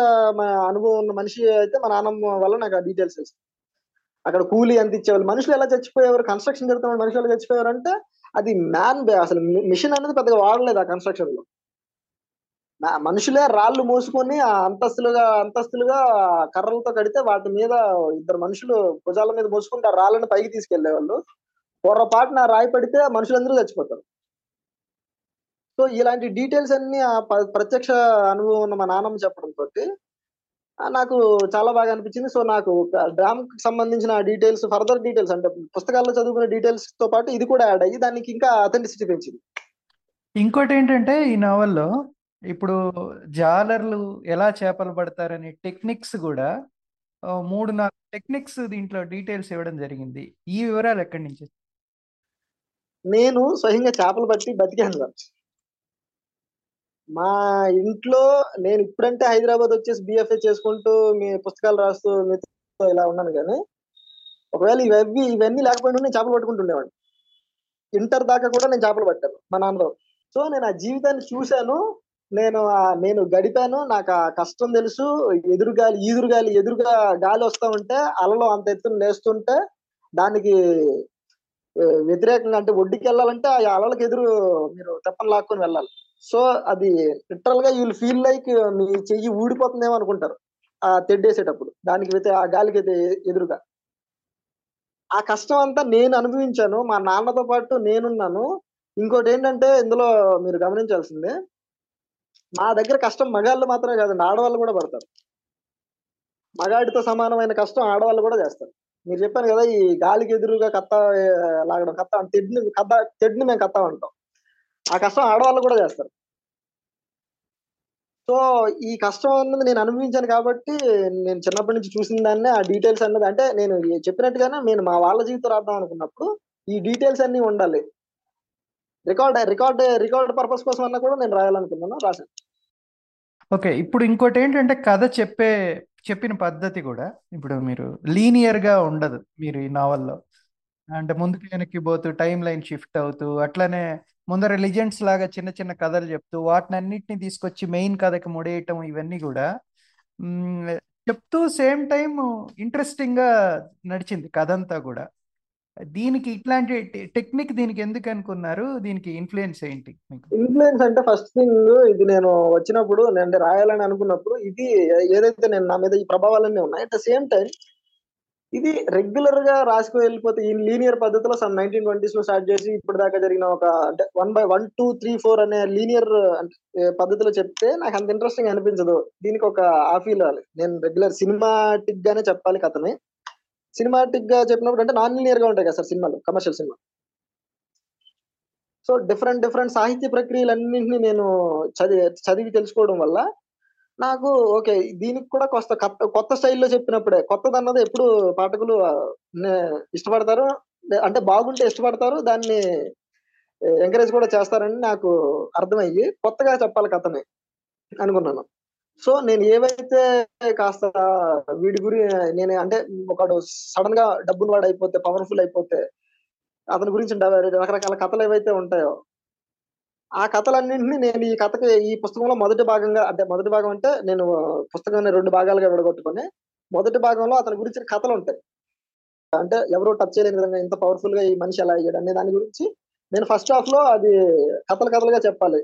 అనుభవం ఉన్న మనిషి అయితే మా నాన్నమ్మ వల్ల నాకు ఆ డీటెయిల్స్ తెలుసు. అక్కడ కూలీ ఎంత ఇచ్చేవాళ్ళు. మనుషులు ఎలా చచ్చిపోయేవారు? కన్స్ట్రక్షన్ జరుగుతున్న మనుషులు ఎలా చచ్చిపోయారు అంటే అది మ్యాన్ అసలు మిషన్ అనేది పెద్దగా వాడలేదు ఆ కన్స్ట్రక్షన్లో. మనుషులే రాళ్ళు మోసుకొని అంతస్తులుగా అంతస్తులుగా కర్రలతో కడితే వాటి మీద ఇద్దరు మనుషులు భుజాల మీద మోసుకుంటే ఆ రాళ్ళని పైకి తీసుకెళ్ళేవాళ్ళు పొరపాటున ఆ రాయి పడితే మనుషులందరూ చచ్చిపోతారు. సో ఇలాంటి డీటెయిల్స్ అన్ని ఆ ప- ప్రత్యక్ష అనుభవం ఉన్న మా నాన్నమ్మ చెప్పడం తోటి నాకు చాలా బాగా అనిపించింది. సో నాకు డ్రామ్కి సంబంధించిన డీటెయిల్స్ ఫర్దర్ డీటెయిల్స్ అంటే పుస్తకాల్లో చదువుకునే డీటెయిల్స్తో పాటు ఇది కూడా యాడ్ అయ్యి దానికి ఇంకా అథెంటిసిటీ పెంచింది. ఇంకోటి ఏంటంటే ఈ నవల్లో ఇప్పుడు జాలర్లు ఎలా చేపలు పడతారనే టెక్నిక్స్ కూడా ఆ, మూడు నాలుగు టెక్నిక్స్ దీంట్లో డీటెయిల్స్ ఇవ్వడం జరిగింది. ఈ వివరాలు ఎక్కడి నుంచి? నేను స్వయంగా చేపలు పట్టి బతికాను సార్ మా ఇంట్లో నేను ఇప్పుడంటే హైదరాబాద్ వచ్చేసి బిఎఫ్ఏ చేసుకుంటూ మీ పుస్తకాలు రాస్తూ మీతో ఇలా ఉన్నాను కానీ ఒకవేళ ఇవన్నీ ఇవన్నీ లేకపోయినా నేను చేపలు పట్టుకుంటుండేవాడిని ఇంటర్ దాకా కూడా నేను చేపలు పట్టాను మా నాన్నతో సో నేను ఆ జీవితాన్ని చూశాను. నేను నేను గడిపాను. నాకు ఆ కష్టం తెలుసు. ఎదురుగాలి ఈదురుగాలి ఎదురుగా గాలి వస్తా ఉంటే అలలో అంత ఎత్తున లేస్తుంటే దానికి వ్యతిరేకంగా అంటే ఒడ్డుకి వెళ్ళాలంటే ఆ అలలకు ఎదురు మీరు తెప్పని లాక్కొని వెళ్ళాలి. సో అది లిటరల్గా యూ ఫీల్ లైక్ మీ చెయ్యి ఊడిపోతుందేమో అనుకుంటారు. ఆ తెడ్డేసేటప్పుడు. దానికి అయితే ఆ గాలికి ఎదురుగా. ఆ కష్టం అంతా నేను అనుభవించాను. మా నాన్నతో పాటు నేనున్నాను. ఇంకోటి ఏంటంటే ఇందులో మీరు గమనించాల్సిందే మా దగ్గర కష్టం మగాళ్ళు మాత్రమే కాదండి ఆడవాళ్ళు కూడా పడతారు. మగాడితో సమానమైన కష్టం ఆడవాళ్ళు కూడా చేస్తారు. మీరు చెప్పాను కదా ఈ గాలికి ఎదురుగా కత్త లాగడం కత్త తెడ్ని కత్త తెడ్ని మేము కత్త అంటాం. ఆ కష్టం ఆడవాళ్ళు కూడా చేస్తారు. సో ఈ కష్టం అన్నది నేను అనుభవించాను కాబట్టి నేను చిన్నప్పటి నుంచి చూసిన దాన్ని ఆ డీటెయిల్స్ అన్నది అంటే నేను చెప్పినట్టుగానే నేను మా వాళ్ళ జీవితం రాద్దాం అనుకున్నప్పుడు ఈ డీటెయిల్స్ అన్ని ఉండాలి. రికార్డ్ రికార్డ్ రికార్డ్ పర్పస్ కోసం అన్నా కూడా నేను రాయాలనుకున్నాను రాశాను. ఓకే ఇప్పుడు ఇంకోటి ఏంటంటే కథ చెప్పే చెప్పిన పద్ధతి కూడా ఇప్పుడు మీరు లీనియర్గా ఉండదు మీరు ఈ నావల్లో అంటే ముందుకు వెనక్కి పోతూ టైం లైన్ షిఫ్ట్ అవుతూ అట్లనే ముందర లిజెండ్స్ లాగా చిన్న చిన్న కథలు చెప్తూ వాటిని అన్నిటిని తీసుకొచ్చి మెయిన్ కథకి ముడేయటం ఇవన్నీ కూడా చెప్తూ సేమ్ టైం ఇంట్రెస్టింగ్గా నడిచింది కథ అంతా కూడా. దీనికి ఇట్లాంటి టెక్నిక్ దీనికి ఎందుకు అనుకున్నారు? దీనికి ఇన్ఫ్లుయెన్స్ ఏంటి ఇన్ఫ్లుయెన్స్ అంటే ఫస్ట్ థింగ్ ఇది నేను వచ్చినప్పుడు నేను అంటే రాయాలని అనుకున్నప్పుడు ఇది ఏదైతే నేను నా మీద ఈ ప్రభావాలన్నీ ఉన్నాయి అట్ ద సేమ్ టైం ఇది రెగ్యులర్గా రాసుకు వెళ్ళిపోతే ఈ లీనియర్ పద్ధతిలో సమ్ నైన్టీన్ ట్వంటీస్లో స్టార్ట్ చేసి ఇప్పుడు దాకా జరిగిన ఒక అంటే one by one two three four అనే లీనియర్ పద్ధతిలో చెప్తే నాకు అంత ఇంట్రెస్టింగ్ అనిపించదు. దీనికి ఒక ఆ ఫీల్ నేను రెగ్యులర్ సినిమాటిక్ గానే చెప్పాలి కథని. సినిమాటిక్గా చెప్పినప్పుడు అంటే నాన్ లీనియర్గా ఉంటాయి కదా సార్ సినిమాలు కమర్షియల్ సినిమా. సో డిఫరెంట్ డిఫరెంట్ సాహిత్య ప్రక్రియలన్నింటినీ నేను చదివి చదివి తెలుసుకోవడం వల్ల నాకు ఓకే దీనికి కూడా కొత్త కొత్త కొత్త స్టైల్లో చెప్పినప్పుడే కొత్తది అన్నది ఎప్పుడు పాఠకులు నే- ఇష్టపడతారు అంటే బాగుంటే ఇష్టపడతారు దాన్ని ఎంకరేజ్ కూడా చేస్తారని నాకు అర్థమయ్యి కొత్తగా చెప్పాలి కథని అనుకున్నాను. సో నేను ఏవైతే కాస్త వీడి గురి నేను అంటే ఒకడు సడన్గా డబ్బును వాడు అయిపోతే పవర్ఫుల్ అయిపోతే అతని గురించి రకరకాల కథలు ఏవైతే ఉంటాయో ఆ కథలన్నింటినీ నేను ఈ కథకి ఈ పుస్తకంలో మొదటి భాగంగా అంటే మొదటి భాగం అంటే నేను పుస్తకాన్ని రెండు భాగాలుగా విడగొట్టుకొని మొదటి భాగంలో అతని గురించిన కథలు ఉంటాయి. అంటే ఎవరో టచ్ చేయలేని విధంగా ఇంత పవర్ఫుల్గా ఈ మనిషి ఎలా అయ్యాడు అనే దాని గురించి నేను ఫస్ట్ హాఫ్లో అది కథలు కథలుగా చెప్పాలి.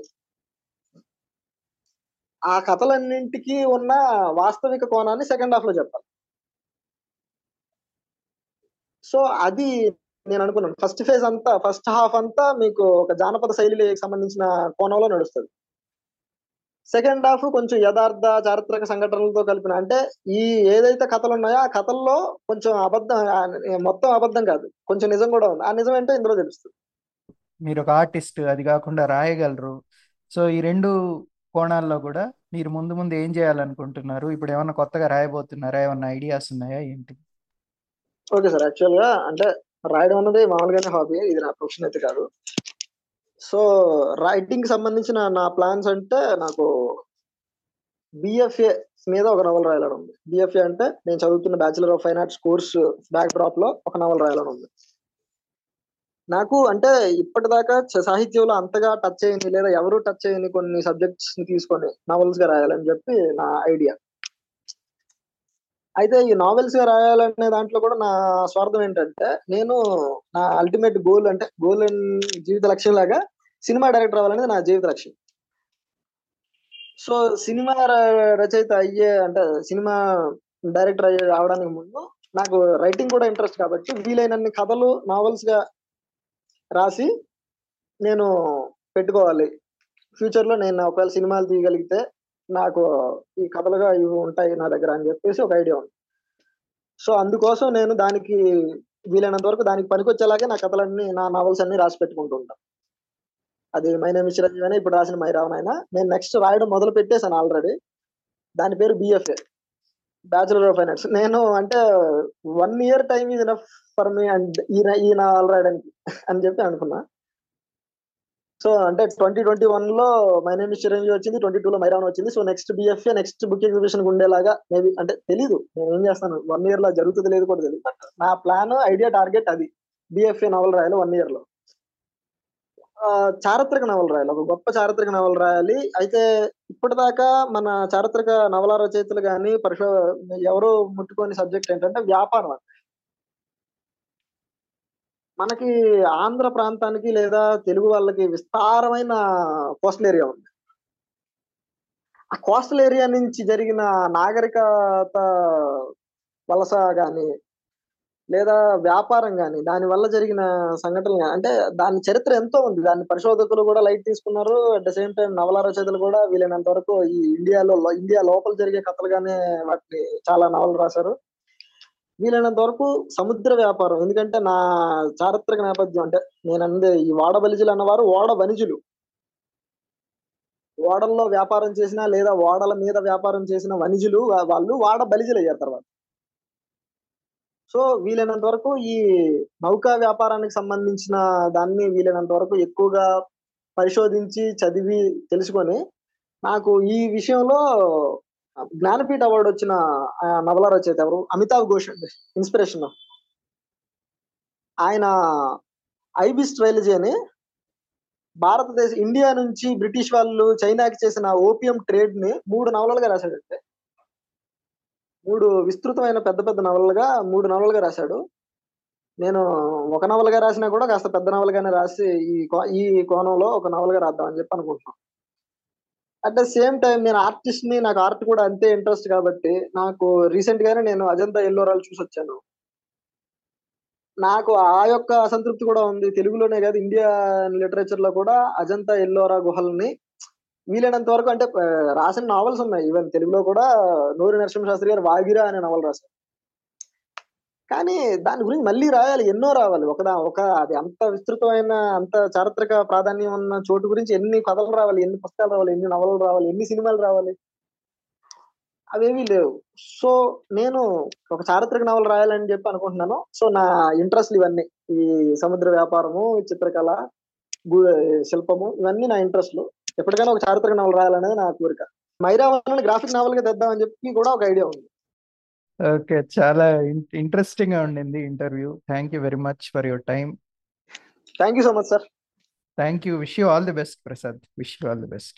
ఆ కథలన్నింటికి ఉన్న వాస్తవిక కోణాన్ని సెకండ్ హాఫ్లో చెప్పాలి. సో అది నేను అనుకున్నాను. ఫస్ట్ ఫేజ్ అంతా ఫస్ట్ హాఫ్ అంతా మీకు ఒక జానపద శైలికి సంబంధించిన కోణంలో నడుస్తుంది. సెకండ్ హాఫ్ కొంచెం యథార్థ చారిత్రక సంఘటనలతో కలిపిన అంటే ఈ ఏదైతే కథలు ఉన్నాయో ఆ కథల్లో కొంచెం అబద్ధం మొత్తం అబద్ధం కాదు. కొంచెం నిజం కూడా ఉంది. ఆ నిజం ఏంటో ఇందులో తెలుస్తుంది. మీరు ఒక ఆర్టిస్ట్ అది కాకుండా రాయగలరు. సో ఈ రెండు కోణాల్లో కూడా మీరు ముందు ముందు ఏం చేయాలనుకుంటున్నారు? ఇప్పుడు ఏమైనా కొత్తగా రాయబోతున్నారా? ఏమైనా ఐడియాస్ ఉన్నాయా? ఏంటి? Okay sir. యాక్చువల్గా అంటే రాయడం అన్నది మామూలుగానే హాబీ ఇది నా ప్రొఫెషన్ అయితే కాదు. సో రైటింగ్ సంబంధించిన నా ప్లాన్స్ అంటే నాకు బిఎఫ్ఏ మీద ఒక నవల్ రాయాలని ఉంది. బిఎఫ్ఏ అంటే నేను చదువుతున్న bachelor of fine arts course back డ్రాప్లో ఒక నవల్ రాయాలని ఉంది. నాకు అంటే ఇప్పటిదాకా సాహిత్యంలో అంతగా టచ్ అయింది లేదా ఎవరు టచ్ చేయని కొన్ని సబ్జెక్ట్స్ని తీసుకొని నావెల్స్గా రాయాలని చెప్పి నా ఐడియా అయితే ఈ నావెల్స్గా రాయాలనే దాంట్లో కూడా నా స్వార్థం ఏంటంటే నేను నా అల్టిమేట్ గోల్ అంటే గోల్ జీవిత లక్ష్యం లాగా సినిమా డైరెక్టర్ అవ్వాలనేది నా జీవిత లక్ష్యం. సో సినిమా రచయిత అయ్యే అంటే సినిమా డైరెక్టర్ అయ్యే రావడానికి ముందు నాకు రైటింగ్ కూడా ఇంట్రెస్ట్ కాబట్టి వీలైనన్ని కథలు నావెల్స్గా రాసి నేను పెట్టుకోవాలి. ఫ్యూచర్లో నేను ఒకవేళ సినిమాలు తీయగలిగితే నాకు ఈ కథలుగా ఇవి ఉంటాయి నా దగ్గర అని చెప్పేసి ఒక ఐడియా ఉంది. సో అందుకోసం నేను దానికి వీలైనంత వరకు దానికి పనికొచ్చేలాగే నా కథలన్నీ నా నావల్స్ అన్ని రాసి పెట్టుకుంటూ ఉంటాను అది మైనే నేమ్ అయినా ఇప్పుడు రాసిన మైరావనైనా నేను నెక్స్ట్ రాయడం మొదలు పెట్టేశాను ఆల్రెడీ. దాని పేరు బిఎఫ్ఏ బ్యాచులర్ ఆఫ్ ఫైనాన్స్ నేను అంటే వన్ ఇయర్ టైం ఇది ఎనఫ్ ఫర్ మీ అండ్ ఈ ఈయన నావల్ రాయడానికి అని చెప్పి అనుకున్నా. సో అంటే ట్వంటీ ట్వంటీ వన్లో మై నేమ్ చిరంజీవి వచ్చింది ట్వంటీ టూ లో మైరాన్ వచ్చింది. So next BFA next book exhibition ఉండేలాగా మేబీ అంటే తెలీదు నేను ఏం చేస్తాను వన్ ఇయర్లో జరుగుతుంది లేదు కూడా తెలియదు నా ప్లాన్ ఐడియా టార్గెట్ అది. బిఎఫ్ఏ నవల్ రాయాలి వన్ ఇయర్లో. చారిత్రక నవల రాయాలి ఒక గొప్ప చారిత్రక నవల రాయాలి అయితే ఇప్పటిదాకా మన చారిత్రక నవల రచయితలు కానీ పరిశో ఎవరు ముట్టుకోని సబ్జెక్ట్ ఏంటంటే వ్యాపారం మనకి ఆంధ్ర ప్రాంతానికి లేదా తెలుగు వాళ్ళకి విస్తారమైన కోస్టల్ ఏరియా ఉంది. ఆ కోస్టల్ ఏరియా నుంచి జరిగిన నాగరికత వలస కానీ లేదా వ్యాపారం కానీ దాని వల్ల జరిగిన సంఘటనలు కానీ అంటే దాని చరిత్ర ఎంతో ఉంది. దాని పరిశోధకులు కూడా లైట్ తీసుకున్నారు. అట్ ద సేమ్ టైం నవల రచయితలు కూడా వీలైనంత వరకు ఈ ఇండియాలో ఇండియా లోపల జరిగే కథలుగానే వాటిని చాలా నవలు రాశారు. వీలైనంత వరకు సముద్ర వ్యాపారం ఎందుకంటే నా చారిత్రక నేపథ్యం అంటే నేను అందే ఈ వాడ బలిజులు అన్నవారు ఓడ వనిజులు. ఓడల్లో వ్యాపారం చేసిన లేదా ఓడల మీద వ్యాపారం చేసిన వనిజులు వాళ్ళు వాడ బలిజులు అయ్యారు తర్వాత. సో వీలైనంత వరకు ఈ నౌకా వ్యాపారానికి సంబంధించిన దాన్ని వీలైనంత వరకు ఎక్కువగా పరిశోధించి చదివి తెలుసుకొని నాకు ఈ విషయంలో జ్ఞానపీఠ అవార్డు వచ్చిన నవల రచయిత ఎవరు? అమితాబ్ ఘోష్ ఇన్స్పిరేషన్. ఆయన ఐబిస్ ట్రైలజీ అని భారతదేశ ఇండియా నుంచి బ్రిటిష్ వాళ్ళు చైనాకి చేసిన ఓపియం ట్రేడ్ని మూడు నవలలుగా రాశాడంటే మూడు విస్తృతమైన పెద్ద పెద్ద నవలలుగా మూడు నవలలుగా రాశాడు. నేను ఒక నవలగా రాసినా కూడా కాస్త పెద్ద నవలగానే రాసి ఈ కో- ఈ కోణంలో ఒక నవలగా రాద్దామని చెప్పి అనుకుంటున్నాను. అట్ ద సేమ్ టైం నేను ఆర్టిస్ట్ని నాకు ఆర్ట్ కూడా అంతే ఇంట్రెస్ట్ కాబట్టి నాకు రీసెంట్ గానే నేను అజంతా ఎల్లోరాలు చూసి వచ్చాను. నాకు ఆ యొక్క అసంతృప్తి కూడా ఉంది. తెలుగులోనే కాదు ఇండియా లిటరేచర్లో కూడా అజంతా ఎల్లోరా గుహల్ని వీలైనంత వరకు అంటే రాసిన నావల్స్ ఉన్నాయి. ఈవెన్ తెలుగులో కూడా నూరి నరసింహ శాస్త్రి గారు వాగిరా అనే నవల రాశారు. కానీ దాని గురించి మళ్ళీ రాయాలి. ఎన్నో రావాలి. ఒకదా ఒక అది అంత విస్తృతమైన అంత చారిత్రక ప్రాధాన్యం ఉన్న చోటు గురించి ఎన్ని కథలు రావాలి ఎన్ని పుస్తకాలు రావాలి ఎన్ని నవలలు రావాలి ఎన్ని సినిమాలు రావాలి? అవేమీ లేవు. సో నేను ఒక చారిత్రక నవల రాయాలని చెప్పి అనుకుంటున్నాను. సో నా ఇంట్రెస్ట్ ఇవన్నీ. ఈ సముద్ర వ్యాపారము చిత్రకళ శిల్పము ఇవన్నీ నా ఇంట్రెస్ట్లు ఎప్పటికైనా ఒక చారిత్రక నవల రాయాలనేది నా కోరిక. మైరావణని గ్రాఫిక్ నావల్గా తెద్దామని చెప్పి కూడా ఒక ఐడియా ఉంది. ఓకే చాలా ఇంట్రెస్టింగ్గా ఉండింది interview thank you very much for your time thank you so much sir thank you wish you all the best Prasad wish you all the best